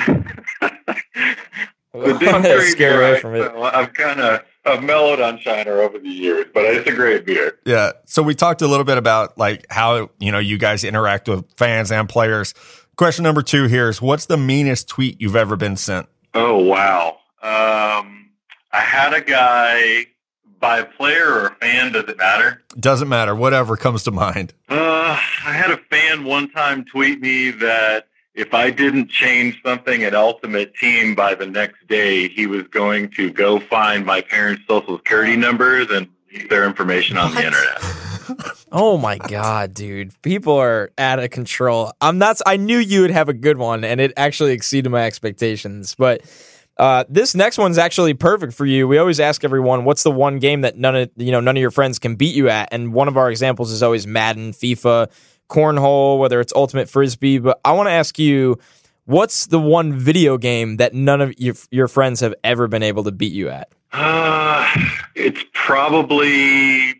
but didn't scare away from it. So I'm kind of I've mellowed on Shiner over the years, but it's a great beer. Yeah. So we talked a little bit about like how you know you guys interact with fans and players. Question number two here is: What's the meanest tweet you've ever been sent? Oh wow. Um, I had a guy by a player or a fan. Does it matter? Doesn't matter. Whatever comes to mind. Uh, I had a fan one time tweet me that if I didn't change something at Ultimate Team by the next day, he was going to go find my parents' social security numbers and their information on what? the internet. oh my god, dude! People are out of control. I'm not. I knew you would have a good one, and it actually exceeded my expectations. But uh, this next one's actually perfect for you. We always ask everyone, "What's the one game that none of you know none of your friends can beat you at?" And one of our examples is always Madden, FIFA cornhole, whether it's ultimate frisbee. But I want to ask you, what's the one video game that none of your, your friends have ever been able to beat you at? Uh, it's probably,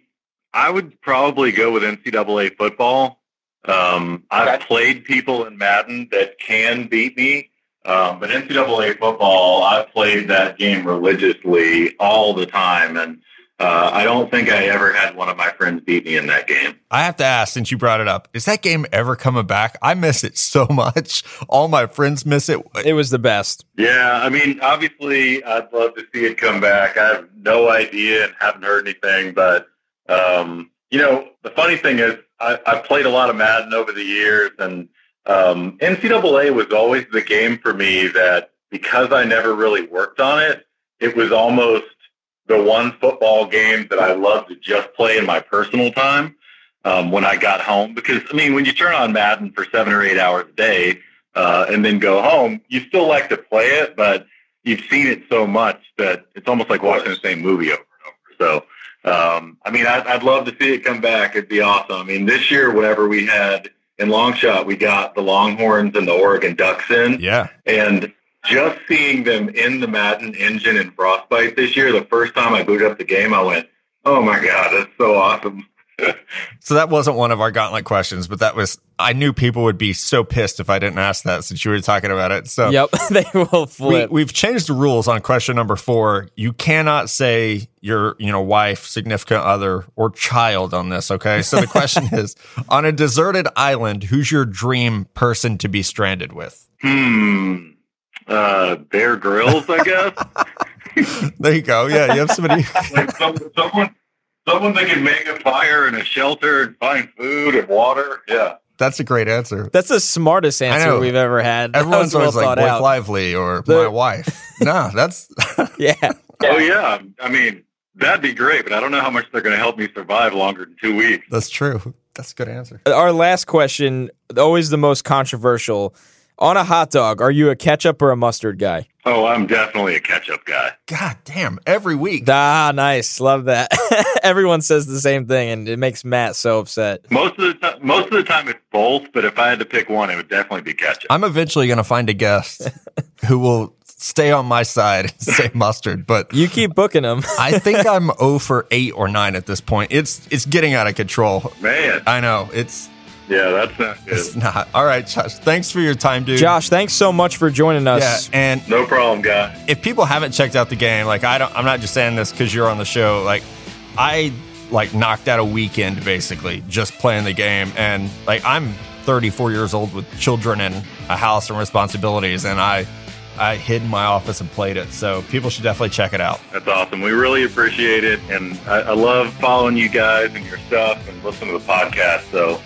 I would probably go with NCAA football. Um, okay. I've played people in Madden that can beat me. Um, but NCAA football, I've played that game religiously all the time. And uh, I don't think I ever had one of my friends beat me in that game. I have to ask, since you brought it up, is that game ever coming back? I miss it so much. All my friends miss it. It was the best. Yeah, I mean, obviously, I'd love to see it come back. I have no idea and haven't heard anything, but um, you know, the funny thing is, I, I've played a lot of Madden over the years, and um, NCAA was always the game for me that because I never really worked on it, it was almost the one football game that I love to just play in my personal time um, when I got home. Because I mean, when you turn on Madden for seven or eight hours a day uh, and then go home, you still like to play it, but you've seen it so much that it's almost like watching the same movie over and over. So, um, I mean, I'd, I'd love to see it come back. It'd be awesome. I mean, this year, whatever we had in Longshot, we got the Longhorns and the Oregon Ducks in. Yeah. And just seeing them in the Madden engine in Frostbite this year, the first time I booted up the game, I went, "Oh my god, that's so awesome!" so that wasn't one of our gauntlet questions, but that was. I knew people would be so pissed if I didn't ask that since you were talking about it. So yep, they will flip. We, have changed the rules on question number four. You cannot say your you know wife, significant other, or child on this. Okay, so the question is: on a deserted island, who's your dream person to be stranded with? Hmm uh, Bear Grylls, I guess. there you go. Yeah, you have somebody like some, someone someone that can make a fire and a shelter and find food and water. Yeah. That's a great answer. That's the smartest answer we've ever had. Everyone's always well like Blake Lively or the, my wife. no, that's yeah. Oh yeah. I mean, that'd be great, but I don't know how much they're going to help me survive longer than two weeks. That's true. That's a good answer. Our last question, always the most controversial. On a hot dog, are you a ketchup or a mustard guy? Oh, I'm definitely a ketchup guy. God damn, every week. Ah, nice. Love that. Everyone says the same thing and it makes Matt so upset. Most of the time most of the time it's both, but if I had to pick one, it would definitely be ketchup. I'm eventually going to find a guest who will stay on my side and say mustard, but you keep booking them. I think I'm 0 for 8 or 9 at this point. It's it's getting out of control. Man. I know. It's Yeah, that's not good. It's not. All right, Josh. Thanks for your time, dude. Josh, thanks so much for joining us. Yeah, us. and No problem, guy. if people haven't checked out the game, like I don't, I'm not just saying this because you're on the show. Like I like knocked out a weekend basically just playing the game, and like I'm 34 years old with children and a house and responsibilities, and I I hid in my office and played it. So people should definitely check it out. That's awesome. We really appreciate it, and I, I love following you guys and your stuff and listening to the podcast. So,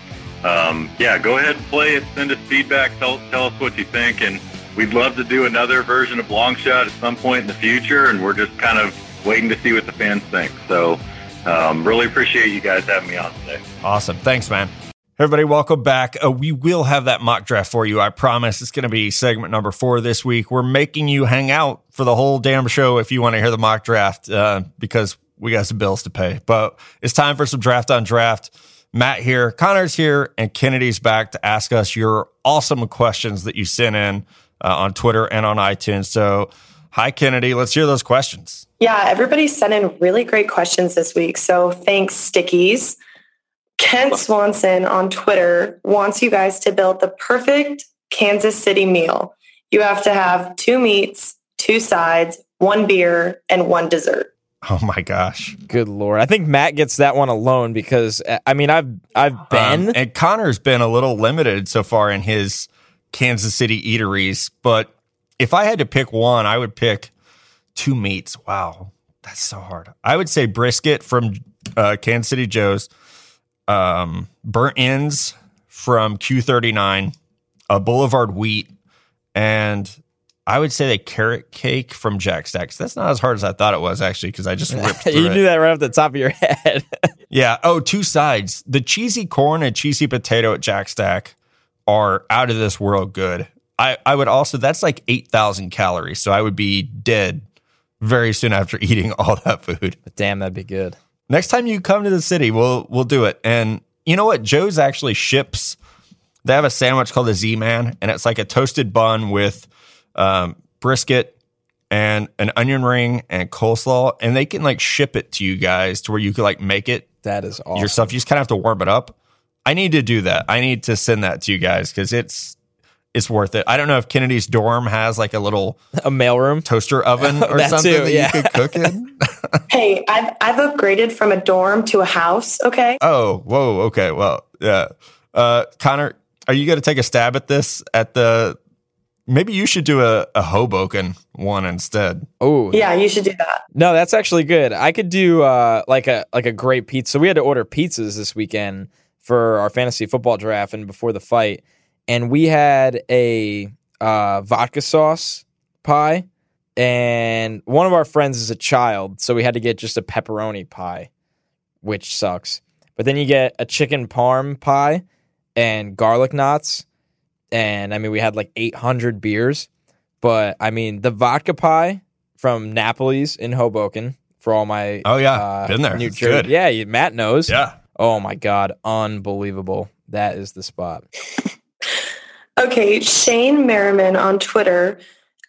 um, yeah, go ahead and play it. Send us feedback. Tell tell us what you think, and we'd love to do another version of Longshot at some point in the future. And we're just kind of waiting to see what the fans think. So, um, really appreciate you guys having me on today. Awesome. Thanks, man. Everybody, welcome back. Uh, we will have that mock draft for you. I promise. It's going to be segment number four this week. We're making you hang out for the whole damn show if you want to hear the mock draft uh, because we got some bills to pay. But it's time for some draft on draft. Matt here, Connor's here, and Kennedy's back to ask us your awesome questions that you sent in uh, on Twitter and on iTunes. So, hi, Kennedy. Let's hear those questions. Yeah, everybody sent in really great questions this week. So thanks, Stickies. Kent Swanson on Twitter wants you guys to build the perfect Kansas City meal. You have to have two meats, two sides, one beer, and one dessert. Oh my gosh. Good lord, I think Matt gets that one alone because uh, I mean I've I've been Um, and Connor's been a little limited so far in his Kansas City eateries, but if I had to pick one, I would pick two meats. Wow, that's so hard. I would say brisket from uh, Kansas City Joe's, um, burnt ends from Q39, a Boulevard wheat, and I would say the carrot cake from Jack Stacks. That's not as hard as I thought it was actually because I just ripped through you it. knew that right off the top of your head. Yeah. Oh, two sides. The cheesy corn and cheesy potato at Jack Stack are out of this world good. I, I would also, that's like 8,000 calories. So I would be dead very soon after eating all that food. but damn, that'd be good. Next time you come to the city, we'll, we'll do it. And you know what? Joe's actually ships, they have a sandwich called the Z Man, and it's like a toasted bun with um, brisket and an onion ring and coleslaw. And they can like ship it to you guys to where you could like make it That is awesome. yourself. You just kind of have to warm it up. I need to do that. I need to send that to you guys because it's it's worth it. I don't know if Kennedy's dorm has like a little a mailroom. toaster oven or That something too, that yeah. you could cook in. Hey, I've I've upgraded from a dorm to a house. Okay. oh, whoa, okay, well, yeah. Uh, Connor, are you going to take a stab at this? At the maybe you should do a, a Hoboken one instead. Oh, Yeah, you should do that. No, that's actually good. I could do uh, like a like a great pizza. So we had to order pizzas this weekend for our fantasy football draft and before the fight, and we had a uh, vodka sauce pie, and one of our friends is a child, so we had to get just a pepperoni pie, which sucks. But then you get a chicken parm pie and garlic knots, and I mean we had like 800 beers, but I mean the vodka pie from Napoli's in Hoboken for all my Oh yeah, uh, been there. New It's Jersey. good. Yeah, you, Matt knows. Yeah. Oh my god, unbelievable! That is the spot. Okay, Shane Merriman on Twitter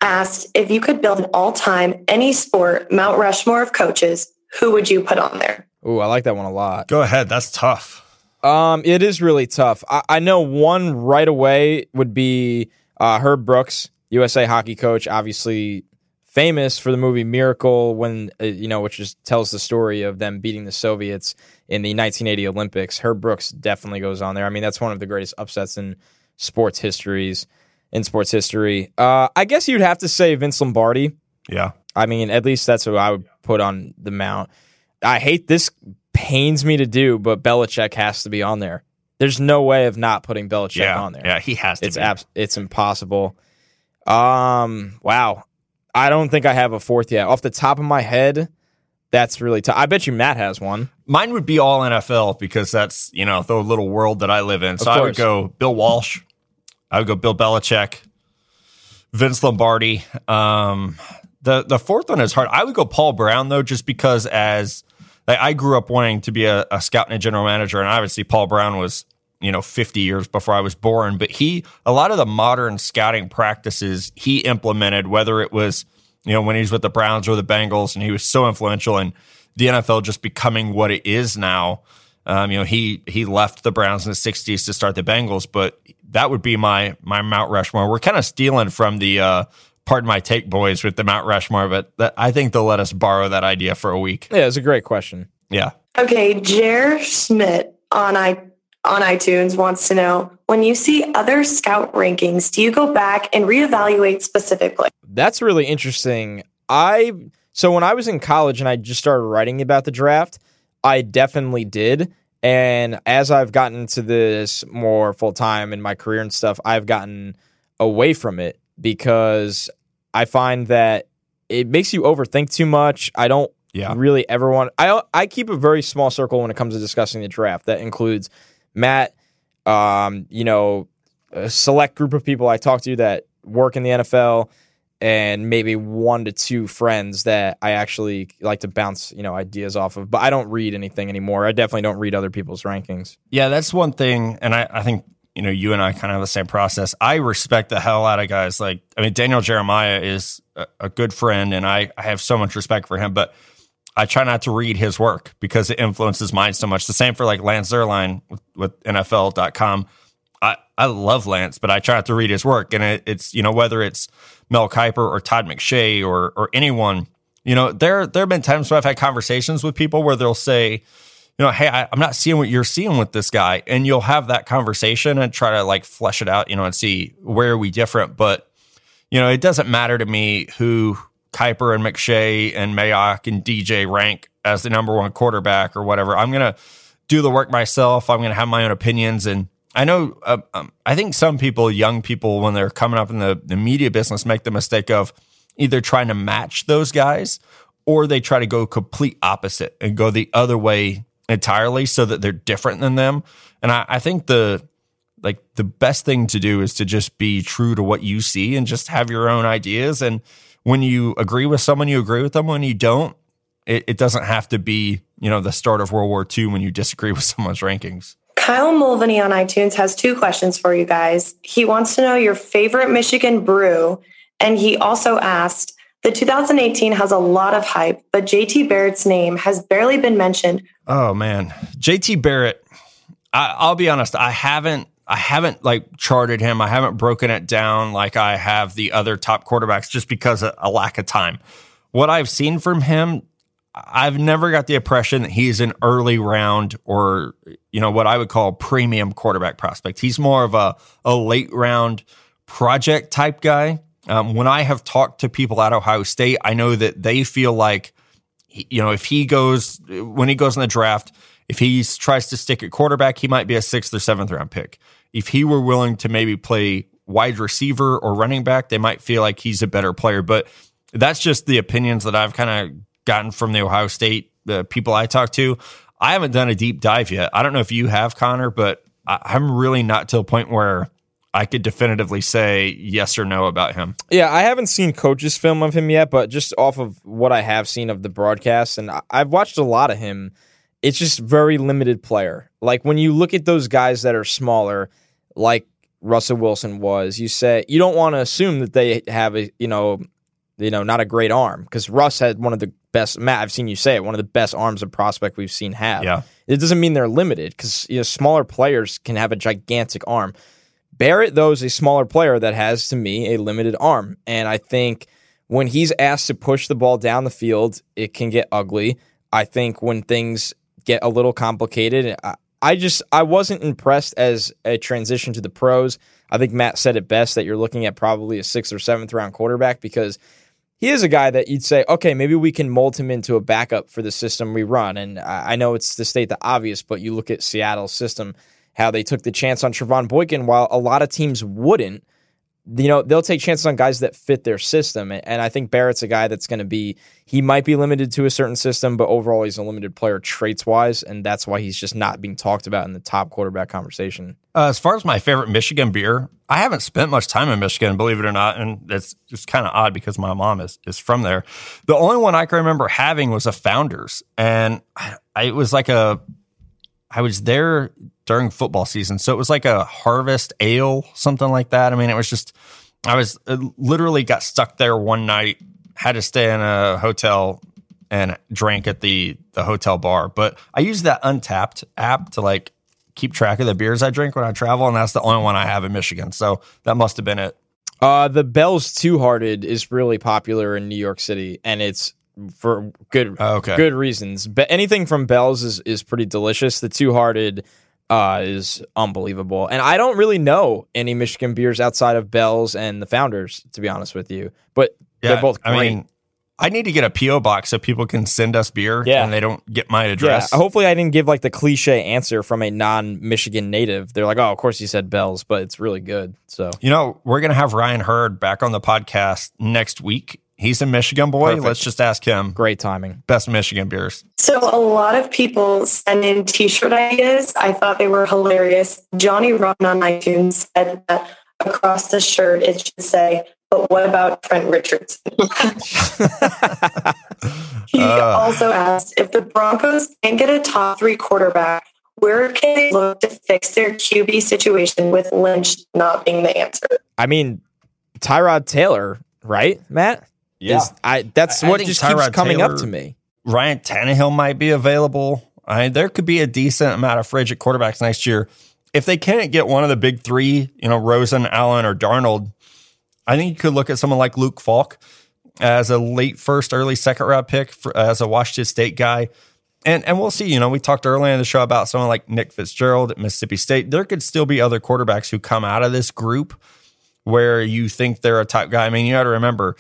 asked if you could build an all-time any sport Mount Rushmore of coaches, who would you put on there? Ooh, I like that one a lot. Go ahead. That's tough. Um, it is really tough. I, I know one right away would be uh, Herb Brooks, USA hockey coach, obviously famous for the movie Miracle, when uh, you know, which just tells the story of them beating the Soviets in the 1980 Olympics. Herb Brooks definitely goes on there. I mean, that's one of the greatest upsets in sports histories. In sports history, uh, I guess you'd have to say Vince Lombardi. Yeah. I mean, at least that's who I would put on the mount. I hate this pains me to do, but Belichick has to be on there. There's no way of not putting Belichick yeah. on there. Yeah. He has to. it's abs- it's impossible. Um, wow. I don't think I have a fourth yet. Off the top of my head, that's really tough. I bet you Matt has one. Mine would be all NFL because that's you know the little world that I live in. So I would go Bill Walsh. I would go Bill Belichick, Vince Lombardi. Um, the the fourth one is hard. I would go Paul Brown though, just because as like, I grew up wanting to be a, a scout and a general manager, and obviously Paul Brown was you know 50 years before I was born. But he a lot of the modern scouting practices he implemented, whether it was you know when he was with the Browns or the Bengals, and he was so influential in the NFL just becoming what it is now. Um, you know, he he left the Browns in the '60s to start the Bengals, but that would be my my Mount Rushmore. We're kind of stealing from the uh, pardon my take boys with the Mount Rushmore, but that, I think they'll let us borrow that idea for a week. Yeah, it's a great question. Yeah. Okay, Jer Schmidt on I on iTunes wants to know when you see other scout rankings, do you go back and reevaluate specifically? That's really interesting. I so when I was in college and I just started writing about the draft, I definitely did. And as I've gotten into this more full time in my career and stuff, I've gotten away from it because I find that it makes you overthink too much. I don't Yeah. really ever want. I I keep a very small circle when it comes to discussing the draft. That includes Matt, um, you know, a select group of people I talk to that work in the NFL, and maybe one to two friends that I actually like to bounce, you know, ideas off of. But I don't read anything anymore. I definitely don't read other people's rankings. Yeah, that's one thing. And I, I think, you know, you and I kind of have the same process. I respect the hell out of guys like, I mean, Daniel Jeremiah is a, a good friend and I, I have so much respect for him, but I try not to read his work because it influences mine so much. The same for like Lance Zierlein with, with NFL.com. I, I love Lance, but I try not to read his work. And it, it's, you know, whether it's Mel Kiper or Todd McShay or, or anyone, you know, there, there have been times where I've had conversations with people where they'll say, you know, hey, I, I'm not seeing what you're seeing with this guy. And you'll have that conversation and try to like flesh it out, you know, and see where are we different. But, you know, it doesn't matter to me who Kiper and McShay and Mayock and DJ rank as the number one quarterback or whatever. I'm going to do the work myself. I'm going to have my own opinions. And I know, uh, um, I think some people, young people, when they're coming up in the, the media business, make the mistake of either trying to match those guys or they try to go complete opposite and go the other way entirely so that they're different than them. And I, I think the like the best thing to do is to just be true to what you see and just have your own ideas. And when you agree with someone, you agree with them. When you don't, it, it doesn't have to be, you know, the start of World War II when you disagree with someone's rankings. Kyle Mulvaney on iTunes has two questions for you guys. He wants to know your favorite Michigan brew, and he also asked, the 2018 has a lot of hype, but JT Barrett's name has barely been mentioned. Oh man, JT Barrett. I, I'll be honest. I haven't. I haven't like charted him. I haven't broken it down like I have the other top quarterbacks, just because of a lack of time. What I've seen from him, I've never got the impression that he's an early round or you know what I would call premium quarterback prospect. He's more of a a late round project type guy. Um, when I have talked to people at Ohio State, I know that they feel like you know, if he goes when he goes in the draft, if he tries to stick at quarterback, he might be a sixth or seventh round pick. If he were willing to maybe play wide receiver or running back, they might feel like he's a better player. But that's just the opinions that I've kind of gotten from the Ohio State uh, people I talk to. I haven't done a deep dive yet. I don't know if you have, Connor, but I'm really not to a point where I could definitively say yes or no about him. Yeah, I haven't seen coaches film of him yet, but just off of what I have seen of the broadcast, and I've watched a lot of him, it's just very limited player. Like when you look at those guys that are smaller, like Russell Wilson was, you say you don't want to assume that they have a you know, you know, not a great arm because Russ had one of the best. Matt, I've seen you say it, one of the best arms of prospect we've seen have. Yeah. It doesn't mean they're limited because you know smaller players can have a gigantic arm. Barrett, though, is a smaller player that has, to me, a limited arm. And I think when he's asked to push the ball down the field, it can get ugly. I think when things get a little complicated, I, I just I wasn't impressed as a transition to the pros. I think Matt said it best that you're looking at probably a sixth or seventh round quarterback because he is a guy that you'd say, okay, maybe we can mold him into a backup for the system we run. And I I know it's to state the obvious, but you look at Seattle's system, how they took the chance on Trevone Boykin, while a lot of teams wouldn't. You know, they'll take chances on guys that fit their system. And- I think Barrett's a guy that's going to be, he might be limited to a certain system, but overall he's a limited player traits wise. And that's why he's just not being talked about in the top quarterback conversation. Uh, as far as my favorite Michigan beer, I haven't spent much time in Michigan, believe it or not, and it's just kind of odd because my mom is is from there. The only one I can remember having was a Founders, and I, I, it was like a. I was there during football season, so it was like a harvest ale, something like that. I mean, it was just. I was literally got stuck there one night, had to stay in a hotel and drank at the the hotel bar. But I use that Untappd app to like keep track of the beers I drink when I travel, and that's the only one I have in Michigan. So that must have been it. Uh, the Bell's Two Hearted is really popular in New York City, and it's for good Okay. good reasons. But anything from Bell's is is pretty delicious. The Two Hearted uh, is unbelievable, and I don't really know any Michigan beers outside of Bell's and the Founders, to be honest with you. But they're both great. I mean, I need to get a PO box so people can send us beer Yeah. and they don't get my yeah, address. hopefully I didn't give like the cliche answer from a non-Michigan native. They're like, "Oh, of course you said Bell's, but it's really good." So You know, we're gonna have Ryan Hurd back on the podcast next week. He's a Michigan boy. Perfect. Let's just ask him great timing. best Michigan beers. So a lot of people send in t-shirt ideas. I thought they were hilarious. Johnny Ron on iTunes said that across the shirt it should say, but what about Trent Richardson? he Uh. also asked if the Broncos can't get a top three quarterback, where can they look to fix their QB situation with Lynch not being the answer? I mean, Tyrod Taylor, right, Matt? Is- I that's I- I what think just keeps Tyrod coming up to me. Ryan Tannehill might be available. I mean, there could be a decent amount of frigid quarterbacks next year. If they can't get one of the big three, you know, Rosen, Allen, or Darnold, I think you could look at someone like Luke Falk as a late first, early second round pick for, as a Washington State guy. And and we'll see. You know, we talked earlier in the show about someone like Nick Fitzgerald at Mississippi State. There could still be other quarterbacks who come out of this group where you think they're a top guy. I mean, you got to remember,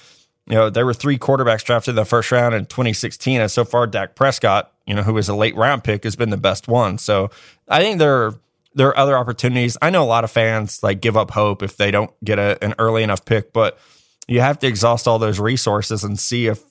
you know, there were three quarterbacks drafted in the first round in 2016, and so far, Dak Prescott, you know, who was a late round pick, has been the best one. So I think there are, there are other opportunities. I know a lot of fans like give up hope if they don't get a, an early enough pick, but you have to exhaust all those resources and see if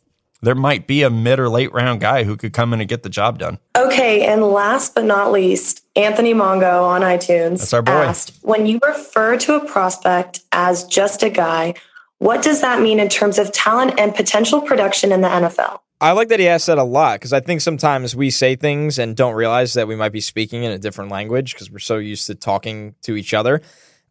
there might be a mid or late round guy who could come in and get the job done. Okay, and last but not least, Anthony Mongo on iTunes That's our boy. asked, when you refer to a prospect as just a guy, what does that mean in terms of talent and potential production in the NFL? I like that he asked that a lot because I think sometimes we say things and don't realize that we might be speaking in a different language because we're so used to talking to each other.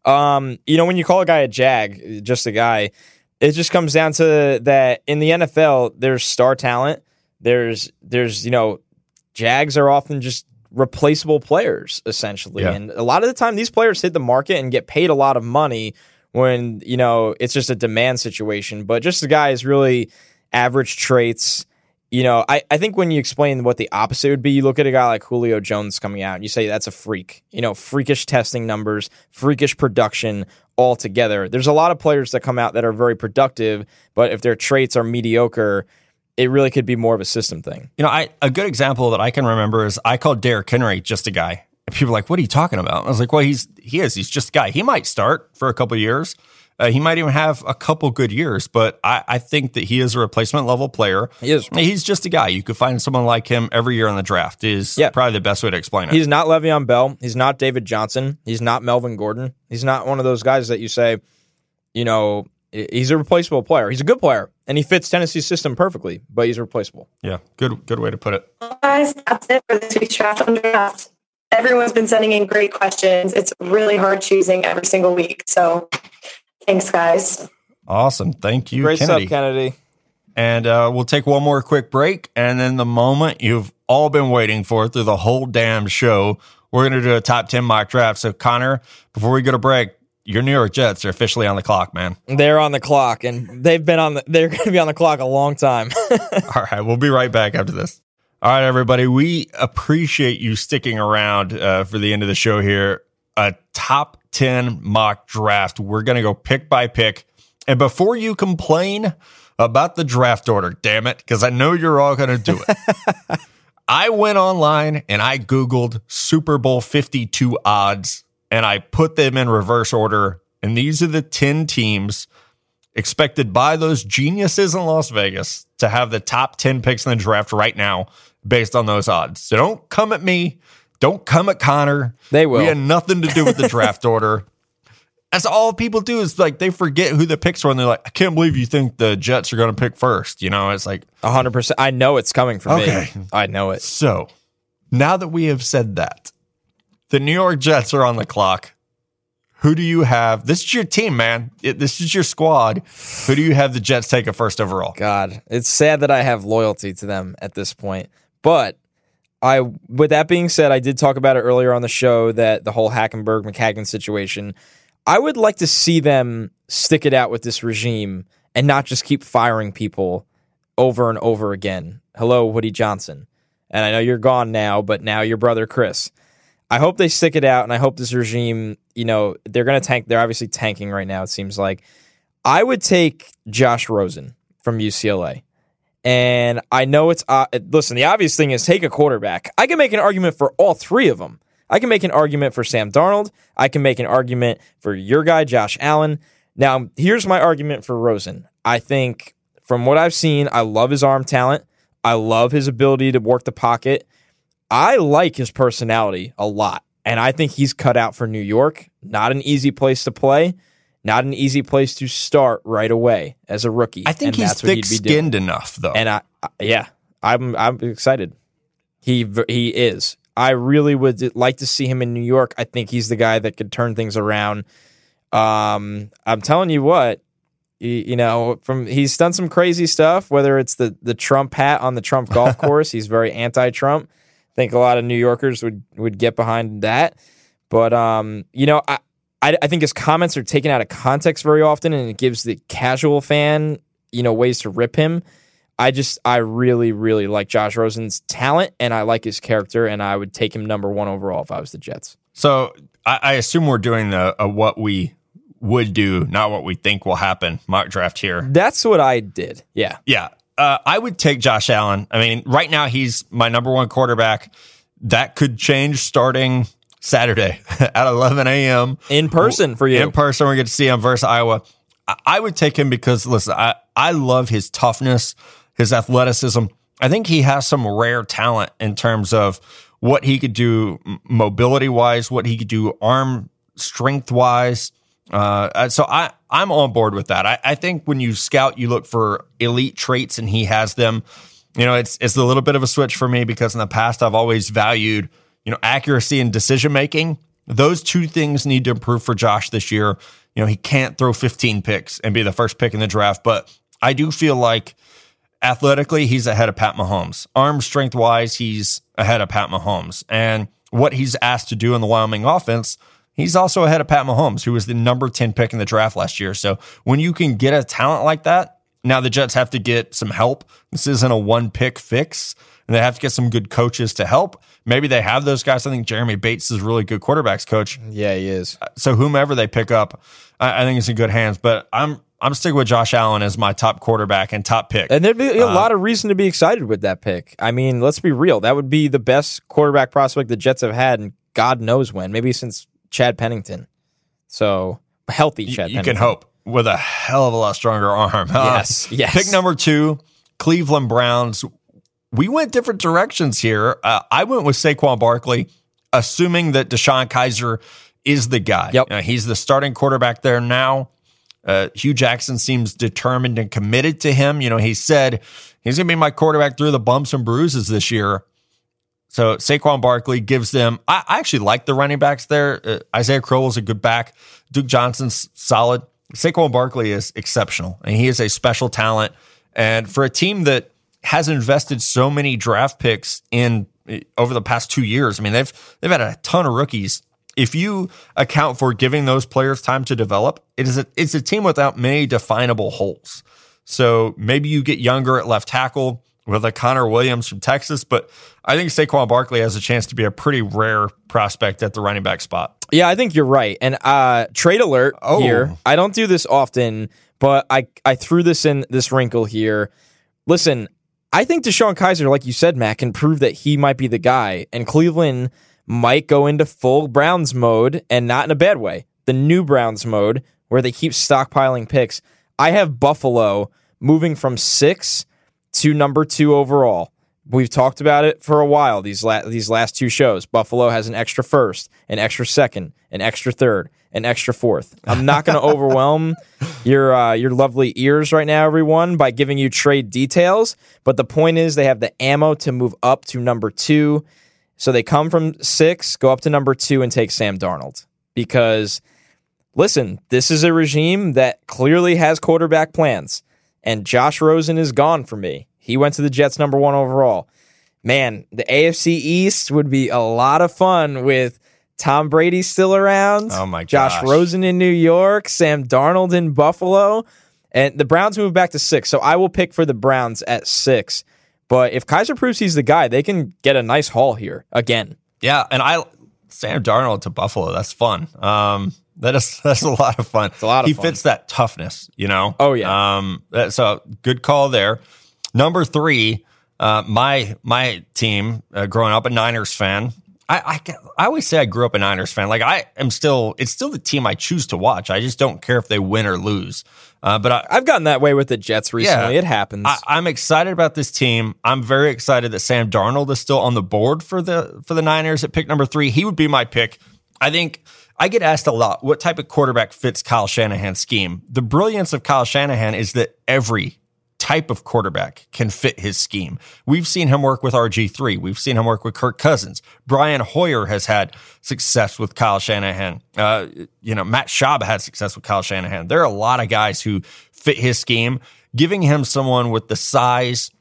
Um, you know, when you call a guy a jag, just a guy, it just comes down to that in the NFL, there's star talent. There's there's you know, jags are often just replaceable players essentially, Yeah. and a lot of the time these players hit the market and get paid a lot of money when you know it's just a demand situation. But just the guy is really average traits. You know, I, I think when you explain what the opposite would be, you look at a guy like Julio Jones coming out and you say that's a freak. You know, freakish testing numbers, freakish production altogether. There's a lot of players that come out that are very productive, but if their traits are mediocre, it really could be more of a system thing. You know, I a good example that I can remember is I called Derrick Henry just a guy. And people were like, "What are you talking about?" I was like, "Well, he's he is. He's just a guy. He might start for a couple of years. Uh, he might even have a couple good years, but I, I think that he is a replacement level player. He is. He's just a guy. You could find someone like him every year in the draft. Is Yeah. probably the best way to explain it. He's not Le'Veon Bell. He's not David Johnson. He's not Melvin Gordon. He's not one of those guys that you say, you know, he's a replaceable player. He's a good player and he fits Tennessee's system perfectly, but he's replaceable. yeah, good good way to put it. Guys, that's it for this week's draft on draft. Everyone's been sending in great questions. It's really hard choosing every single week. So thanks, guys. Awesome, thank you, Great Kennedy. stuff, Kennedy. And uh, we'll take one more quick break. And then the moment you've all been waiting for through the whole damn show, we're going to do a top 10 mock draft. So, Connor, before we go to break, your New York Jets are officially on the clock, man. They're on the clock and they've been on the, they're going to be on the clock a long time. All right, we'll be right back after this. All right, everybody, we appreciate you sticking around uh, for the end of the show here. A top 10 mock draft. We're going to go pick by pick. And before you complain about the draft order, damn it, because I know you're all going to do it. I went online and I Googled Super Bowl 52 odds and I put them in reverse order. And these are the 10 teams expected by those geniuses in Las Vegas to have the top 10 picks in the draft right now based on those odds. So don't come at me. Don't come at Connor. They will. We had nothing to do with the draft order. That's all people do is like they forget who the picks were and they're like, I can't believe you think the Jets are going to pick first. You know, it's like, 100%. I know it's coming from Okay. me. I know it. so now that we have said that, the New York Jets are on the clock. Who do you have? This is your team, man. It, this is your squad. Who do you have the Jets take a first overall? God, it's sad that I have loyalty to them at this point. But I, with that being said, I did talk about it earlier on the show that the whole Hackenberg Maccagnan situation. I would like to see them stick it out with this regime and not just keep firing people over and over again. Hello, Woody Johnson. And I know you're gone now, but now your brother Chris. I hope they stick it out, and I hope this regime, you know, they're going to tank. They're obviously tanking right now. It seems like I would take Josh Rosen from UCLA, and I know it's uh, listen. The obvious thing is take a quarterback. I can make an argument for all three of them. I can make an argument for Sam Darnold. I can make an argument for your guy Josh Allen. Now, here's my argument for Rosen. I think from what I've seen, I love his arm talent. I love his ability to work the pocket. I like his personality a lot. And I think he's cut out for New York. Not an easy place to play, not an easy place to start right away as a rookie. I think he's thick skinned enough, though. And I, I, yeah, I'm I'm excited. He he is. I really would like to see him in New York. I think he's the guy that could turn things around. Um, I'm telling you what, you, you know, from he's done some crazy stuff. Whether it's the the Trump hat on the Trump golf course, he's very anti-Trump I think a lot of New Yorkers would would get behind that. But um, you know, I, I, I think his comments are taken out of context very often, and it gives the casual fan you know ways to rip him. I just I really really like Josh Rosen's talent, and I like his character, and I would take him number one overall if I was the Jets. So I, I assume we're doing the what we would do, not what we think will happen mock draft here. That's what I did. Yeah. Yeah uh, I would take Josh Allen. I mean, right now he's my number one quarterback. That could change starting Saturday at 11 a.m. in person for you. In person, we get to see him versus Iowa. I, I would take him because listen, I I love his toughness, his athleticism. I think he has some rare talent in terms of what he could do mobility wise, what he could do arm strength wise. Uh, so I I'm on board with that. I, I think when you scout, you look for elite traits, and he has them. You know, it's it's a little bit of a switch for me because in the past I've always valued you know accuracy and decision making. Those two things need to improve for Josh this year. You know, he can't throw 15 picks and be the first pick in the draft, but I do feel like athletically he's ahead of Pat Mahomes. Arm strength wise, he's ahead of Pat Mahomes. And what he's asked to do in the Wyoming offense He's also ahead of Pat Mahomes, who was the number 10 pick in the draft last year. So when you can get a talent like that, now the Jets have to get some help. This isn't a one pick fix, and they have to get some good coaches to help. Maybe they have those guys. I think Jeremy Bates is a really good quarterbacks coach. Yeah, he is. So whomever they pick up, I, think it's in good hands. But I'm I'm sticking with Josh Allen as my top quarterback and top pick. And there'd be a uh, lot of reason to be excited with that pick. I mean, let's be real. That would be the best quarterback prospect the Jets have had in God knows when. Maybe since Chad Pennington. So healthy Chad. You, you can hope with a hell of a lot stronger arm. Yes, yes. Pick number two, Cleveland Browns. We went different directions here. Uh, I went with Saquon Barkley, assuming that DeShone Kizer is the guy. Yep. Uh, he's the starting quarterback there now. Uh, Hue Jackson seems determined and committed to him. You know, he said he's going to be my quarterback through the bumps and bruises this year. So Saquon Barkley gives them. I, I actually like the running backs there. Uh, Isaiah Crowell is a good back. Duke Johnson's solid. Saquon Barkley is exceptional, and he is a special talent. And for a team that has invested so many draft picks in uh, over the past two years, I mean they've they've had a ton of rookies. If you account for giving those players time to develop, it is a, it's a team without many definable holes. So maybe you get younger at left tackle with a Connor Williams from Texas, but I think Saquon Barkley has a chance to be a pretty rare prospect at the running back spot. Yeah, I think you're right. And uh, trade alert oh. here. I don't do this often, but I I threw this in this wrinkle here. Listen, I think DeShone Kizer, like you said, Matt, can prove that he might be the guy, and Cleveland might go into full Browns mode, and not in a bad way. The new Browns mode, where they keep stockpiling picks. I have Buffalo moving from six to number two overall. We've talked about it for a while. These la- these last two shows, Buffalo has an extra first, an extra second, an extra third, an extra fourth. I'm not going to overwhelm your uh, your lovely ears right now, everyone, by giving you trade details. But the point is, they have the ammo to move up to number two. So they come from six, go up to number two, and take Sam Darnold because listen, this is a regime that clearly has quarterback plans, and Josh Rosen is gone for me. He went to the Jets number one overall. Man, the AFC East would be a lot of fun with Tom Brady's still around. Oh my gosh. Josh. Rosen in New York, Sam Darnold in Buffalo, and the Browns move back to six. So I will pick for the Browns at six. But if Kizer proves he's the guy, they can get a nice haul here again. Yeah, and I Sam Darnold to Buffalo. That's fun. Um, that is that's a lot of fun. It's a lot of he fun. fits that toughness, you know. Oh, yeah. Um, that's a good call there. Number three, uh, my my team. Uh, growing up a Niners fan, I, I I always say I grew up a Niners fan. Like I am still, it's still the team I choose to watch. I just don't care if they win or lose. Uh, but I, I've gotten that way with the Jets recently. Yeah. It happens. I, I'm excited about this team. I'm very excited that Sam Darnold is still on the board for the for the Niners at pick number three. He would be my pick. I think I get asked a lot what type of quarterback fits Kyle Shanahan's scheme. The brilliance of Kyle Shanahan is that every type of quarterback can fit his scheme. We've seen him work with RG3. We've seen him work with Kirk Cousins. Brian Hoyer has had success with Kyle Shanahan. Uh, you know, Matt Schaub had success with Kyle Shanahan. There are a lot of guys who fit his scheme. Giving him someone with the size,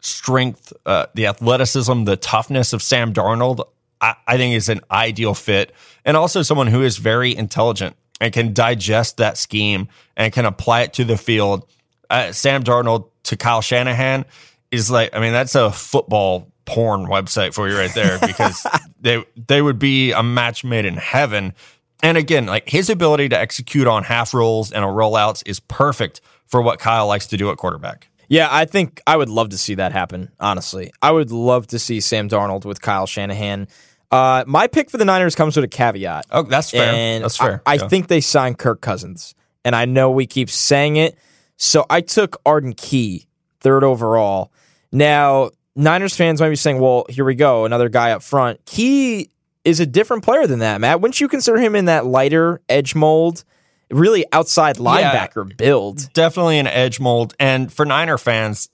strength, uh, the athleticism, the toughness of Sam Darnold, I, I think is an ideal fit. And also someone who is very intelligent and can digest that scheme and can apply it to the field. Uh, Sam Darnold to Kyle Shanahan is like, I mean, that's a football porn website for you right there because they they would be a match made in heaven. And again, like his ability to execute on half rolls and a rollouts is perfect for what Kyle likes to do at quarterback. Yeah, I think I would love to see that happen, honestly. I would love to see Sam Darnold with Kyle Shanahan. Uh, my pick for the Niners comes with a caveat. Oh, that's fair. And that's fair. I, I Yeah. think they signed Kirk Cousins. And I know we keep saying it. So I took Arden Key, third overall. Now, Niners fans might be saying, well, here we go, another guy up front. Key is a different player than that, Matt. Wouldn't you consider him in that lighter edge mold? Really outside linebacker build. definitely an edge mold. And for Niner fans,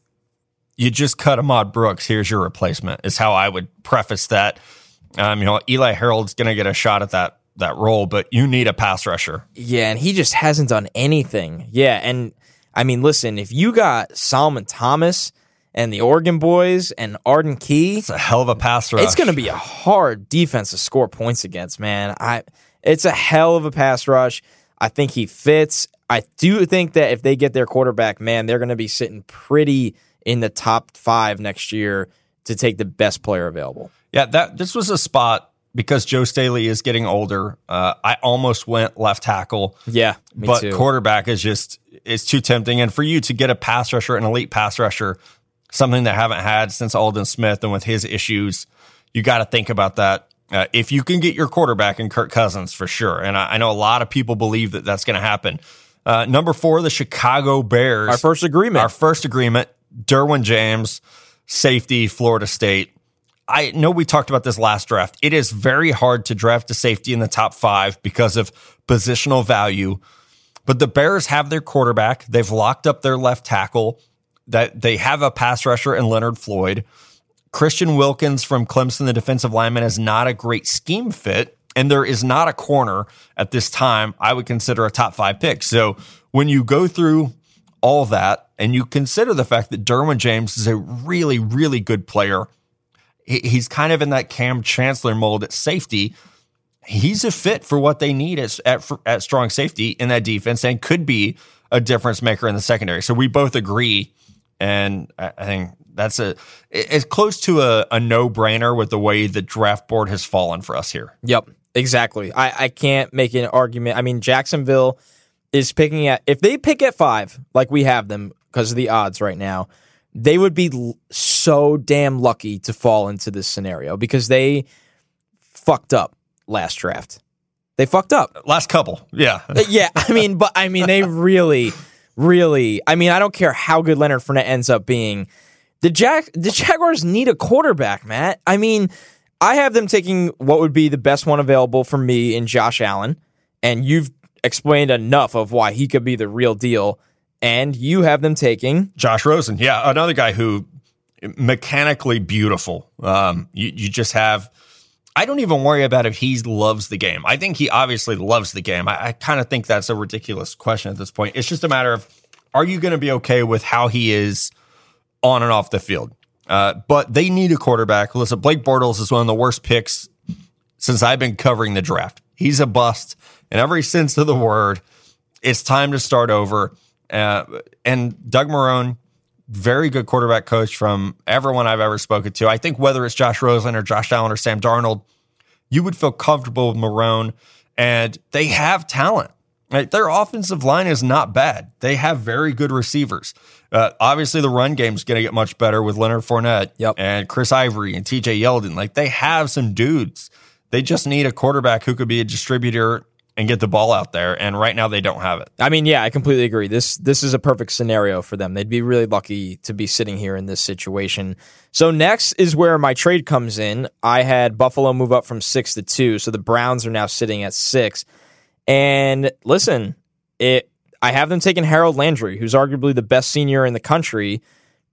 you just cut Ahmad Brooks. Here's your replacement. Is how I would preface that. Um, you know, Eli Harold's going to get a shot at that that role, but you need a pass rusher. Yeah, and he just hasn't done anything. Yeah, and I mean, listen, if you got Solomon Thomas and the Oregon boys and Arden Key, It's a hell of a pass rush. it's going to be a hard defense to score points against, man. I it's a hell of a pass rush. I think he fits. I do think that if they get their quarterback, man, they're going to be sitting pretty in the top 5 next year to take the best player available. Yeah, that this was a spot because Joe Staley is getting older. Uh, I almost went left tackle. Yeah, but too. quarterback is just it's too tempting. And for you to get a pass rusher, an elite pass rusher, something that I haven't had since Aldon Smith, and with his issues, you got to think about that. Uh, if you can get your quarterback in Kirk Cousins for sure, and I, I know a lot of people believe that that's going to happen. Uh, number four, the Chicago Bears. Our first agreement. Our first agreement. Derwin James, safety, Florida State. I know we talked about this last draft. It is very hard to draft a safety in the top five because of positional value. But the Bears have their quarterback. They've locked up their left tackle. That they have a pass rusher in Leonard Floyd. Christian Wilkins from Clemson, the defensive lineman, is not a great scheme fit. And there is not a corner at this time I would consider a top five pick. So when you go through all that and you consider the fact that Derwin James is a really, really good player, he's kind of in that Cam Chancellor mold at safety. He's a fit for what they need at, at, at strong safety in that defense and could be a difference maker in the secondary. So we both agree. And I think that's a it's close to a, a no brainer with the way the draft board has fallen for us here. Yep, exactly. I, I can't make an argument. I mean, Jacksonville is picking at if they pick at five, like we have them because of the odds right now, they would be so damn lucky to fall into this scenario because they fucked up last draft. They fucked up. Last couple, yeah. Uh, yeah, I mean, but I mean, they really, really. I mean, I don't care how good Leonard Fournette ends up being. The Jack, the Jaguars need a quarterback, Matt. I mean, I have them taking what would be the best one available for me in Josh Allen, and you've explained enough of why he could be the real deal. And you have them taking Josh Rosen, yeah, another guy who mechanically beautiful. Um, you you just have. I don't even worry about if he loves the game. I think he obviously loves the game. I, I kind of think that's a ridiculous question at this point. It's just a matter of are you going to be okay with how he is on and off the field? Uh, but they need a quarterback. Listen, Blake Bortles is one of the worst picks since I've been covering the draft. He's a bust in every sense of the word. It's time to start over. Uh, and Doug Marrone, very good quarterback coach from everyone I've ever spoken to. I think whether it's Josh Rosen or Josh Allen or Sam Darnold, you would feel comfortable with Marrone. And they have talent. Right? Their offensive line is not bad. They have very good receivers. Uh, obviously, the run game is going to get much better with Leonard Fournette yep. and Chris Ivory and TJ Yeldon. Like they have some dudes. They just need a quarterback who could be a distributor and get the ball out there. And right now, they don't have it. I mean, yeah, I completely agree. This this is a perfect scenario for them. They'd be really lucky to be sitting here in this situation. So next is where my trade comes in. I had Buffalo move up from six to two, so the Browns are now sitting at six. And listen, it I have them taking Harold Landry, who's arguably the best senior in the country,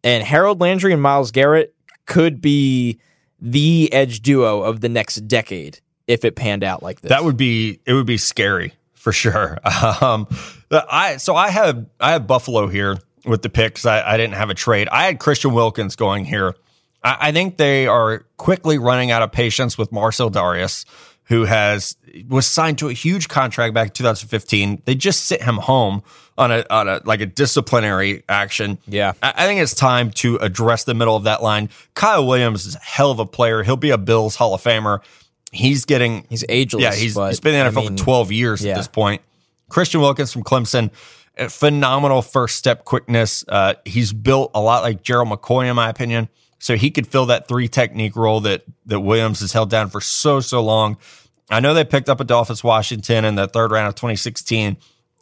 and Harold Landry and Myles Garrett could be the edge duo of the next decade if it panned out like this. That would be it would be scary for sure. Um, I so I have I have Buffalo here with the picks. I, I didn't have a trade. I had Christian Wilkins going here. I, I think they are quickly running out of patience with Marcell Dareus, who has was signed to a huge contract back in 2015. They just sent him home on a on a like a disciplinary action. Yeah, I, I think it's time to address the middle of that line. Kyle Williams is a hell of a player. He'll be a Bills Hall of Famer. He's getting he's ageless. Yeah, he's, but, he's been in the NFL I mean, for 12 years yeah. at this point. Christian Wilkins from Clemson, phenomenal first step quickness. Uh, he's built a lot like Gerald McCoy, in my opinion. So he could fill that three technique role that that Williams has held down for so so long. I know they picked up Adolphus Washington in the third round of 2016.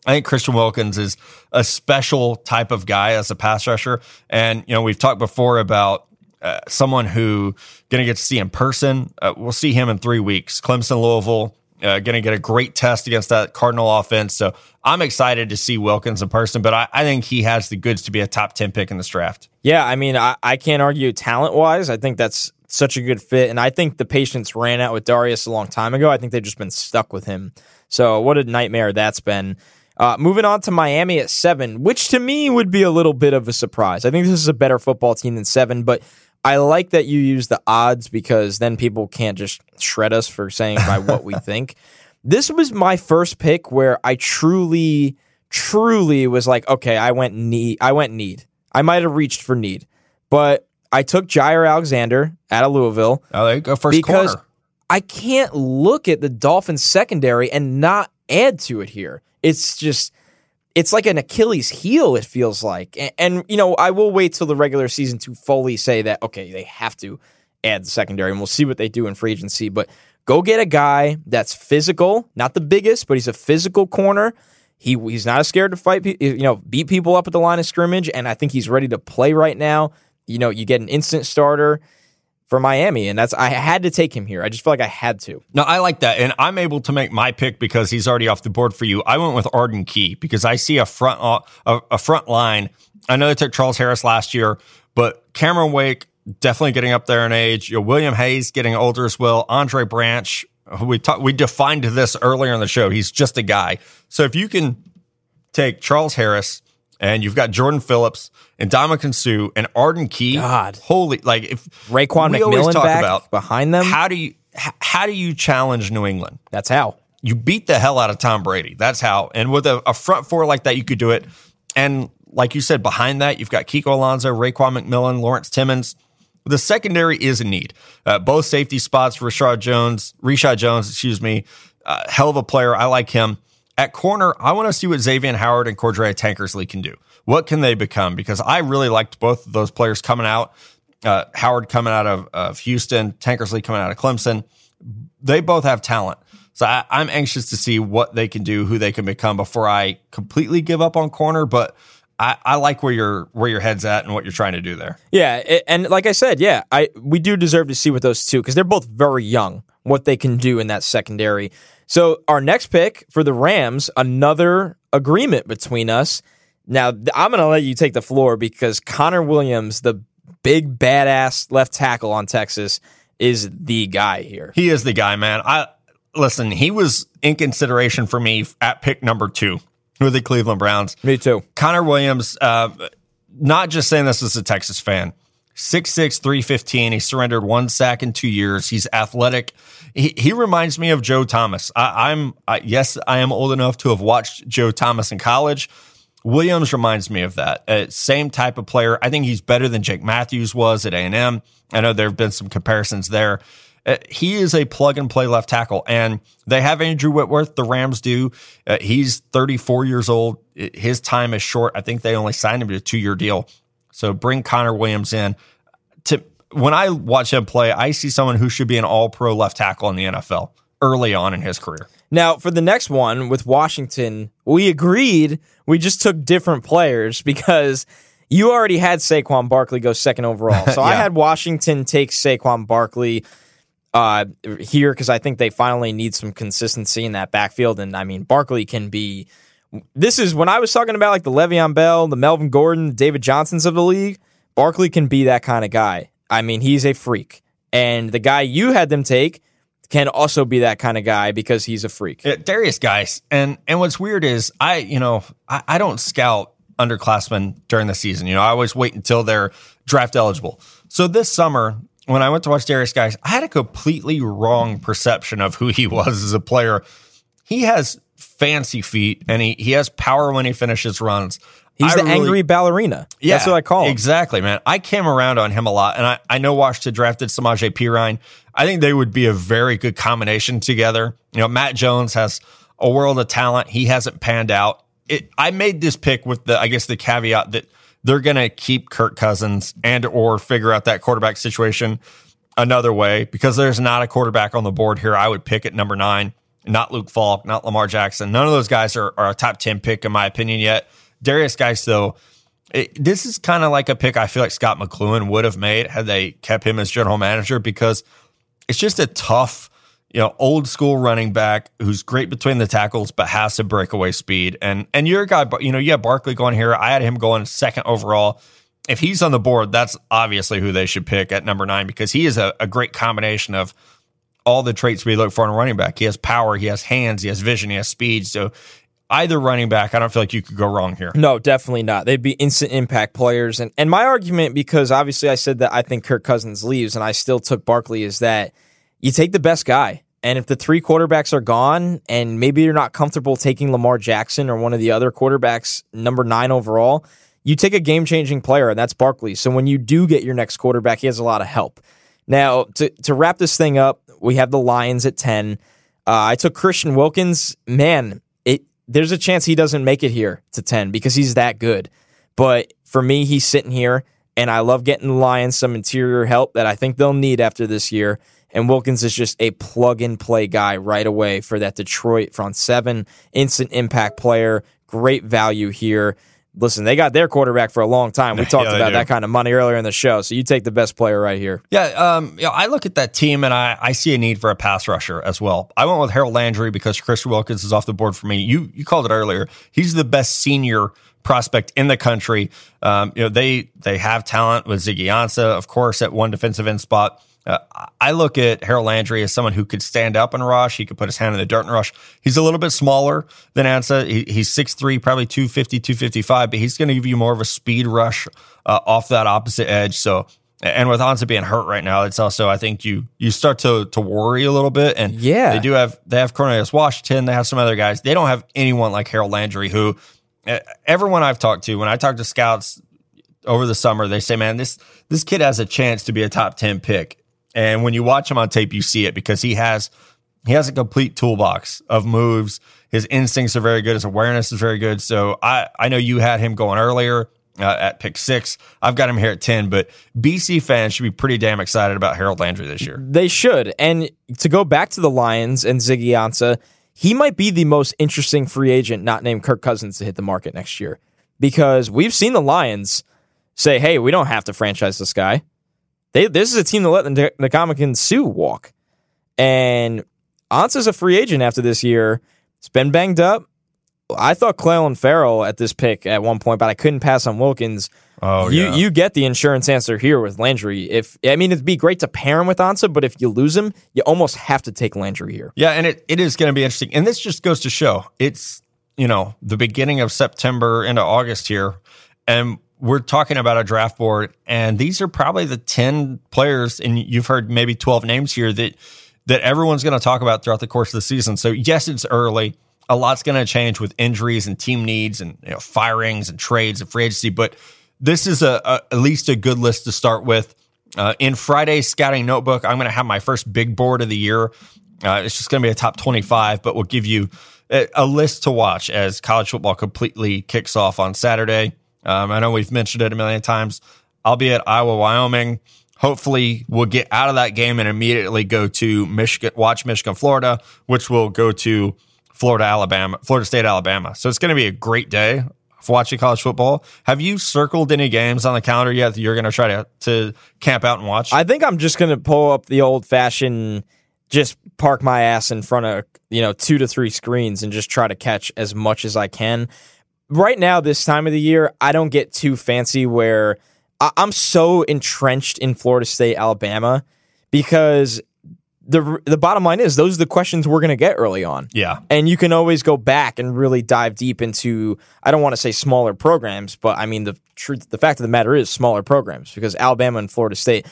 I think Christian Wilkins is a special type of guy as a pass rusher, and you know we've talked before about uh, someone who going to get to see in person. Uh, we'll see him in three weeks. Clemson, Louisville, uh, going to get a great test against that Cardinal offense. So I'm excited to see Wilkins in person, but I, I, think he has the goods to be a top 10 pick in this draft. Yeah, I mean, I, I can't argue talent wise. I think that's such a good fit. And I think the patience ran out with Dareus a long time ago. I think they've just been stuck with him. So what a nightmare that's been. Uh, moving on to Miami at seven, which to me would be a little bit of a surprise. I think this is a better football team than seven, but I like that you use the odds because then people can't just shred us for saying by what we think. This was my first pick where I truly, truly was like, okay, I went need. I went need. I might have reached for need, but I took Jaire Alexander out of Louisville. Oh, there you go, first because corner. I can't look at the Dolphins secondary and not add to it here. It's just it's like an Achilles heel, it feels like. And, and, you know, I will wait till the regular season to fully say that, okay, they have to add the secondary, and we'll see what they do in free agency. But go get a guy that's physical, not the biggest, but he's a physical corner. He, he's not scared to fight, you know, beat people up at the line of scrimmage, and I think he's ready to play right now. You know, you get an instant starter for Miami, and that's I had to take him here. I just feel like I had to. No, I like that, and I'm able to make my pick because he's already off the board for you. I went with Arden Key because I see a front uh, a, a front line. I know they took Charles Harris last year, but Cameron Wake definitely getting up there in age. You know, William Hayes getting older as well. Andre Branch, we talked, we defined this earlier in the show. He's just a guy. So if you can take Charles Harris and you've got Jordan Phillips and Ndamukong Suh and Arden Key. God, holy! Like if Raekwon we always McMillan talk back about behind them, how do you how do you challenge New England? That's how you beat the hell out of Tom Brady. That's how. And with a, a front four like that, you could do it. And like you said, behind that, you've got Kiko Alonso, Raekwon McMillan, Lawrence Timmons. The secondary is a need. Uh, both safety spots, Rashad Jones, Reshad Jones, excuse me, uh, hell of a player. I like him. At corner, I want to see what Xavier Howard and Cordrea Tankersley can do. What can they become? Because I really liked both of those players coming out. Uh, Howard coming out of, of Houston, Tankersley coming out of Clemson. They both have talent. So I, I'm anxious to see what they can do, who they can become before I completely give up on corner. But I, I, like where your where your head's at and what you're trying to do there. Yeah, and like I said, yeah, I we do deserve to see what those two because they're both very young, what they can do in that secondary. So our next pick for the Rams, another agreement between us. Now I'm going to let you take the floor because Connor Williams, the big badass left tackle on Texas, is the guy here. He is the guy, man. I listen. He was in consideration for me at pick number two with the Cleveland Browns. Me too. Connor Williams. Uh, not just saying this as a Texas fan. 6'6, 315. He surrendered one sack in two years. He's athletic. He, he reminds me of Joe Thomas. I, am yes, I am old enough to have watched Joe Thomas in college. Williams reminds me of that. Uh, same type of player. I think he's better than Jake Matthews was at A&M. I know there have been some comparisons there. Uh, he is a plug and play left tackle, and they have Andrew Whitworth. The Rams do. Uh, he's 34 years old. His time is short. I think they only signed him to a two year deal. So bring Connor Williams in. To when I watch him play, I see someone who should be an All Pro left tackle in the NFL early on in his career. Now, for the next one with Washington, we agreed. We just took different players because you already had Saquon Barkley go second overall. So yeah. I had Washington take Saquon Barkley uh, here because I think they finally need some consistency in that backfield. And I mean, Barkley can be. This is when I was talking about like the Le'Veon Bell, the Melvin Gordon, David Johnsons of the league. Barkley can be that kind of guy. I mean, he's a freak. And the guy you had them take can also be that kind of guy because he's a freak. Yeah, Derrius Guice. And and what's weird is I, you know, I, I don't scout underclassmen during the season. You know, I always wait until they're draft eligible. So this summer, when I went to watch Derrius Guice, I had a completely wrong perception of who he was as a player. He has fancy feet and he, he has power when he finishes runs. He's I the really, angry ballerina. Yeah, That's what I call him. Exactly, man. I came around on him a lot, and I, I know Washington drafted Samaje Perine. I think they would be a very good combination together. You know, Matt Jones has a world of talent. He hasn't panned out. It, I made this pick with the, I guess, the caveat that they're going to keep Kirk Cousins and or figure out that quarterback situation another way because there's not a quarterback on the board here. I would pick at number nine, not Luke Falk, not Lamar Jackson. None of those guys are, are a top 10 pick in my opinion yet. Derrius Guice, though, it, this is kind of like a pick I feel like Scott McCloughan would have made had they kept him as general manager because it's just a tough – you know, old school running back who's great between the tackles, but has some breakaway speed. And and your guy, you know, you have Barkley going here. I had him going second overall. If he's on the board, that's obviously who they should pick at number nine because he is a, a great combination of all the traits we look for in a running back. He has power, he has hands, he has vision, he has speed. So either running back, I don't feel like you could go wrong here. No, definitely not. They'd be instant impact players. And and my argument, because obviously I said that I think Kirk Cousins leaves and I still took Barkley, is that you take the best guy. And if the three quarterbacks are gone and maybe you're not comfortable taking Lamar Jackson or one of the other quarterbacks, number nine overall, you take a game changing player, and that's Barkley. So when you do get your next quarterback, he has a lot of help. Now, to, to wrap this thing up, we have the Lions at 10. Uh, I took Christian Wilkins. Man, it there's a chance he doesn't make it here to 10 because he's that good. But for me, he's sitting here, and I love getting the Lions some interior help that I think they'll need after this year. And Wilkins is just a plug and play guy right away for that Detroit front seven, instant impact player, great value here. Listen, they got their quarterback for a long time. We talked yeah, about that kind of money earlier in the show. So you take the best player right here. Yeah, um, you know, I look at that team and I, I see a need for a pass rusher as well. I went with Harold Landry because Chris Wilkins is off the board for me. You you called it earlier. He's the best senior prospect in the country. Um, you know, they they have talent with Ziggy Ansah, of course, at one defensive end spot. Uh, I look at Harold Landry as someone who could stand up and rush. He could put his hand in the dirt and rush. He's a little bit smaller than Ansah. He, he's 6'3, probably 250, 255, but he's going to give you more of a speed rush uh, off that opposite edge. So, and with Ansah being hurt right now, it's also I think you you start to to worry a little bit. And yeah, they do have they have Cornelius Washington. They have some other guys. They don't have anyone like Harold Landry, who uh, everyone I've talked to when I talk to scouts over the summer, they say, man, this this kid has a chance to be a top ten pick. And when you watch him on tape, you see it because he has he has a complete toolbox of moves. His instincts are very good. His awareness is very good. So I I know you had him going earlier. Uh, at pick six. I've got him here at 10, but BC fans should be pretty damn excited about Harold Landry this year. They should. And to go back to the Lions and Ziggy Ansah, he might be the most interesting free agent not named Kirk Cousins to hit the market next year because we've seen the Lions say, hey, we don't have to franchise this guy. They this is a team that let the Ndamukong Suh walk, and Ansah's a free agent after this year. It's been banged up. I thought Clelin Ferrell at this pick at one point, but I couldn't pass on Wilkins. Oh, you yeah. you get the insurance answer here with Landry. If I mean, it'd be great to pair him with Ansah, but if you lose him, you almost have to take Landry here. Yeah, and it, it is going to be interesting. And this just goes to show it's, you know, the beginning of September into August here. And we're talking about a draft board. And these are probably the 10 players, and you've heard maybe 12 names here that that everyone's going to talk about throughout the course of the season. So, yes, it's early. A lot's going to change with injuries and team needs and you know, firings and trades and free agency. But this is a, a at least a good list to start with. Uh, in Friday's scouting notebook, I'm going to have my first big board of the year. Uh, it's just going to be a top 25, but we'll give you a, a, list to watch as college football completely kicks off on Saturday. Um, I know we've mentioned it a million times. I'll be at Iowa, Wyoming. Hopefully, we'll get out of that game and immediately go to Michigan, watch Michigan, Florida, which will go to Florida, Alabama, Florida State, Alabama. So it's going to be a great day for watching college football. Have you circled any games on the calendar yet that you're going to try to to camp out and watch? I think I'm just going to pull up the old fashioned, just park my ass in front of you know two to three screens and just try to catch as much as I can. Right now, this time of the year, I don't get too fancy where I- I'm so entrenched in Florida State, Alabama, because the the bottom line is those are the questions we're going to get early on. yeah. And you can always go back and really dive deep into I don't want to say smaller programs, but I mean the truth the fact of the matter is smaller programs because Alabama and Florida State.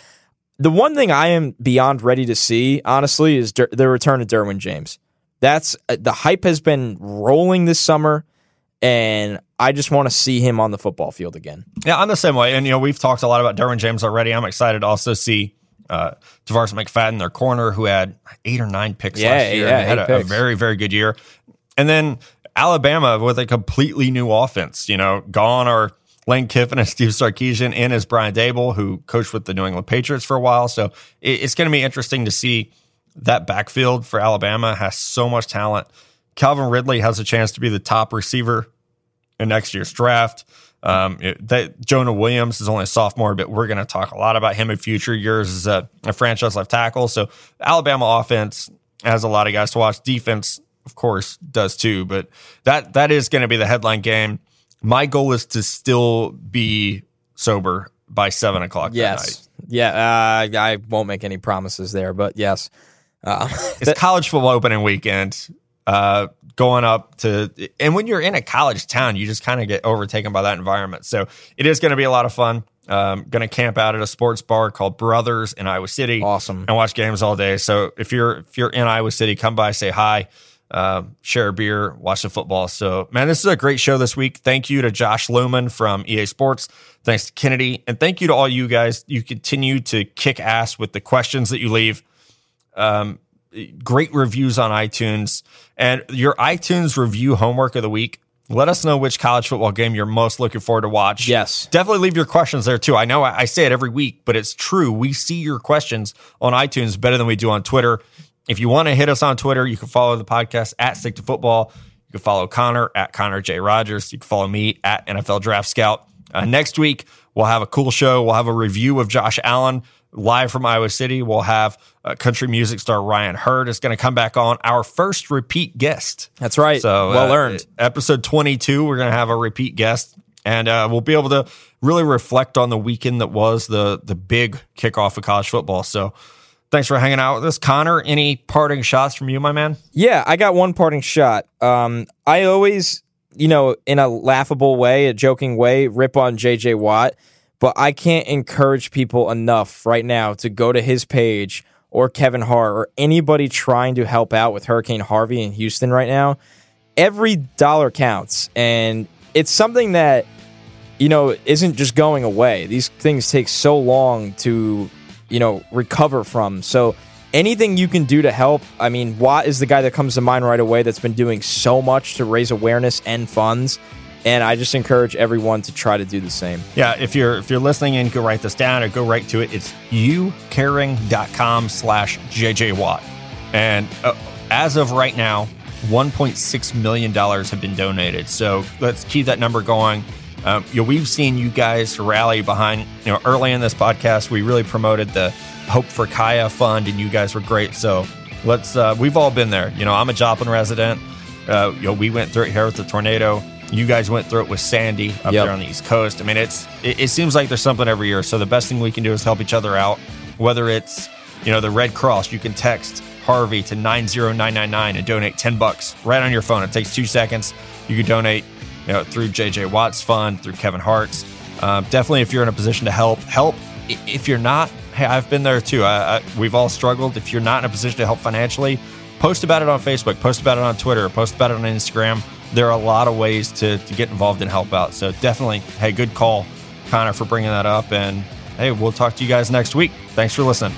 The one thing I am beyond ready to see, honestly, is Der- the return of Derwin James. That's uh, the hype has been rolling this summer and I just want to see him on the football field again. Yeah, I'm the same way. And, you know, we've talked a lot about Derwin James already. I'm excited to also see uh, Tarvarus McFadden, their corner, who had eight or nine picks Yeah, last year. yeah, and had a, a very, very good year. And then Alabama with a completely new offense. You know, gone are Lane Kiffin and Steve Sarkisian, in is Brian Daboll, who coached with the New England Patriots for a while. So it, it's going to be interesting to see that backfield for Alabama has so much talent. Calvin Ridley has a chance to be the top receiver in next year's draft. Um, it- that Jonah Williams is only a sophomore, but we're going to talk a lot about him in future years as a, a franchise left tackle. So Alabama offense has a lot of guys to watch. Defense, of course, does too. But that that is going to be the headline game. My goal is to still be sober by seven o'clock. that night. Yes. Yeah, uh, I won't make any promises there, but yes. Uh, it's college football opening weekend. Uh, going up to, and when you're in a college town, you just kind of get overtaken by that environment. So it is going to be a lot of fun. Um, going to camp out at a sports bar called Brothers in Iowa City. Awesome. And watch games all day. So if you're if you're in Iowa City, come by, say hi, uh, share a beer, watch the football. So man, this is a great show this week. Thank you to Josh Looman from EA Sports. Thanks to Kennedy, and thank you to all you guys. You continue to kick ass with the questions that you leave um, great reviews on iTunes and your iTunes review homework of the week. Let us know which college football game you're most looking forward to watch. Yes. Definitely leave your questions there too. I know I, I say it every week, but it's true. We see your questions on iTunes better than we do on Twitter. If you want to hit us on Twitter, you can follow the podcast at Stick to Football. You can follow Connor at Connor J. Rogers. You can follow me at NFL Draft Scout. Uh, next week, we'll have a cool show. We'll have a review of Josh Allen live from Iowa City. We'll have uh, country music star Ryan Hurd is going to come back on. Our first repeat guest. That's right. So well uh, earned. Episode 22, we're going to have a repeat guest, and uh, we'll be able to really reflect on the weekend that was the the big kickoff of college football. So. Thanks for hanging out with us, Connor. Any parting shots from you, my man? Yeah, I got one parting shot. Um, I always, you know, in a laughable way, a joking way, rip on JJ Watt, but I can't encourage people enough right now to go to his page or Kevin Hart or anybody trying to help out with Hurricane Harvey in Houston right now. Every dollar counts, and it's something that you know isn't just going away. These things take so long to you know recover from. So anything you can do to help. I mean, Watt is the guy that comes to mind right away that's been doing so much to raise awareness and funds. And I just encourage everyone to try to do the same. Yeah, if you're if you're listening and go write this down or go right to it, it's youcaring.com slash JJ Watt. And uh, as of right now, $1.6 million have been donated. So let's keep that number going. Um, you know, we've seen you guys rally behind, you know, early in this podcast, we really promoted the Hope for Kaya Fund, and you guys were great. So let's, uh, we've all been there. You know, I'm a Joplin resident. Uh, you know, we went through it here with the tornado. You guys went through it with Sandy up Yep. there on the East Coast. I mean, it's it, it seems like there's something every year. So the best thing we can do is help each other out. Whether it's you know the Red Cross, you can text Harvey to nine zero nine nine nine and donate ten bucks right on your phone. It takes two seconds. You can donate you know through JJ Watts Fund, through Kevin Hart's. Um, definitely, if you're in a position to help, help. If you're not, hey, I've been there too. I, I, we've all struggled. If you're not in a position to help financially, post about it on Facebook, post about it on Twitter, post about it on Instagram. There are a lot of ways to, to get involved and help out. So definitely, hey, good call, Connor, for bringing that up. And hey, we'll talk to you guys next week. Thanks for listening.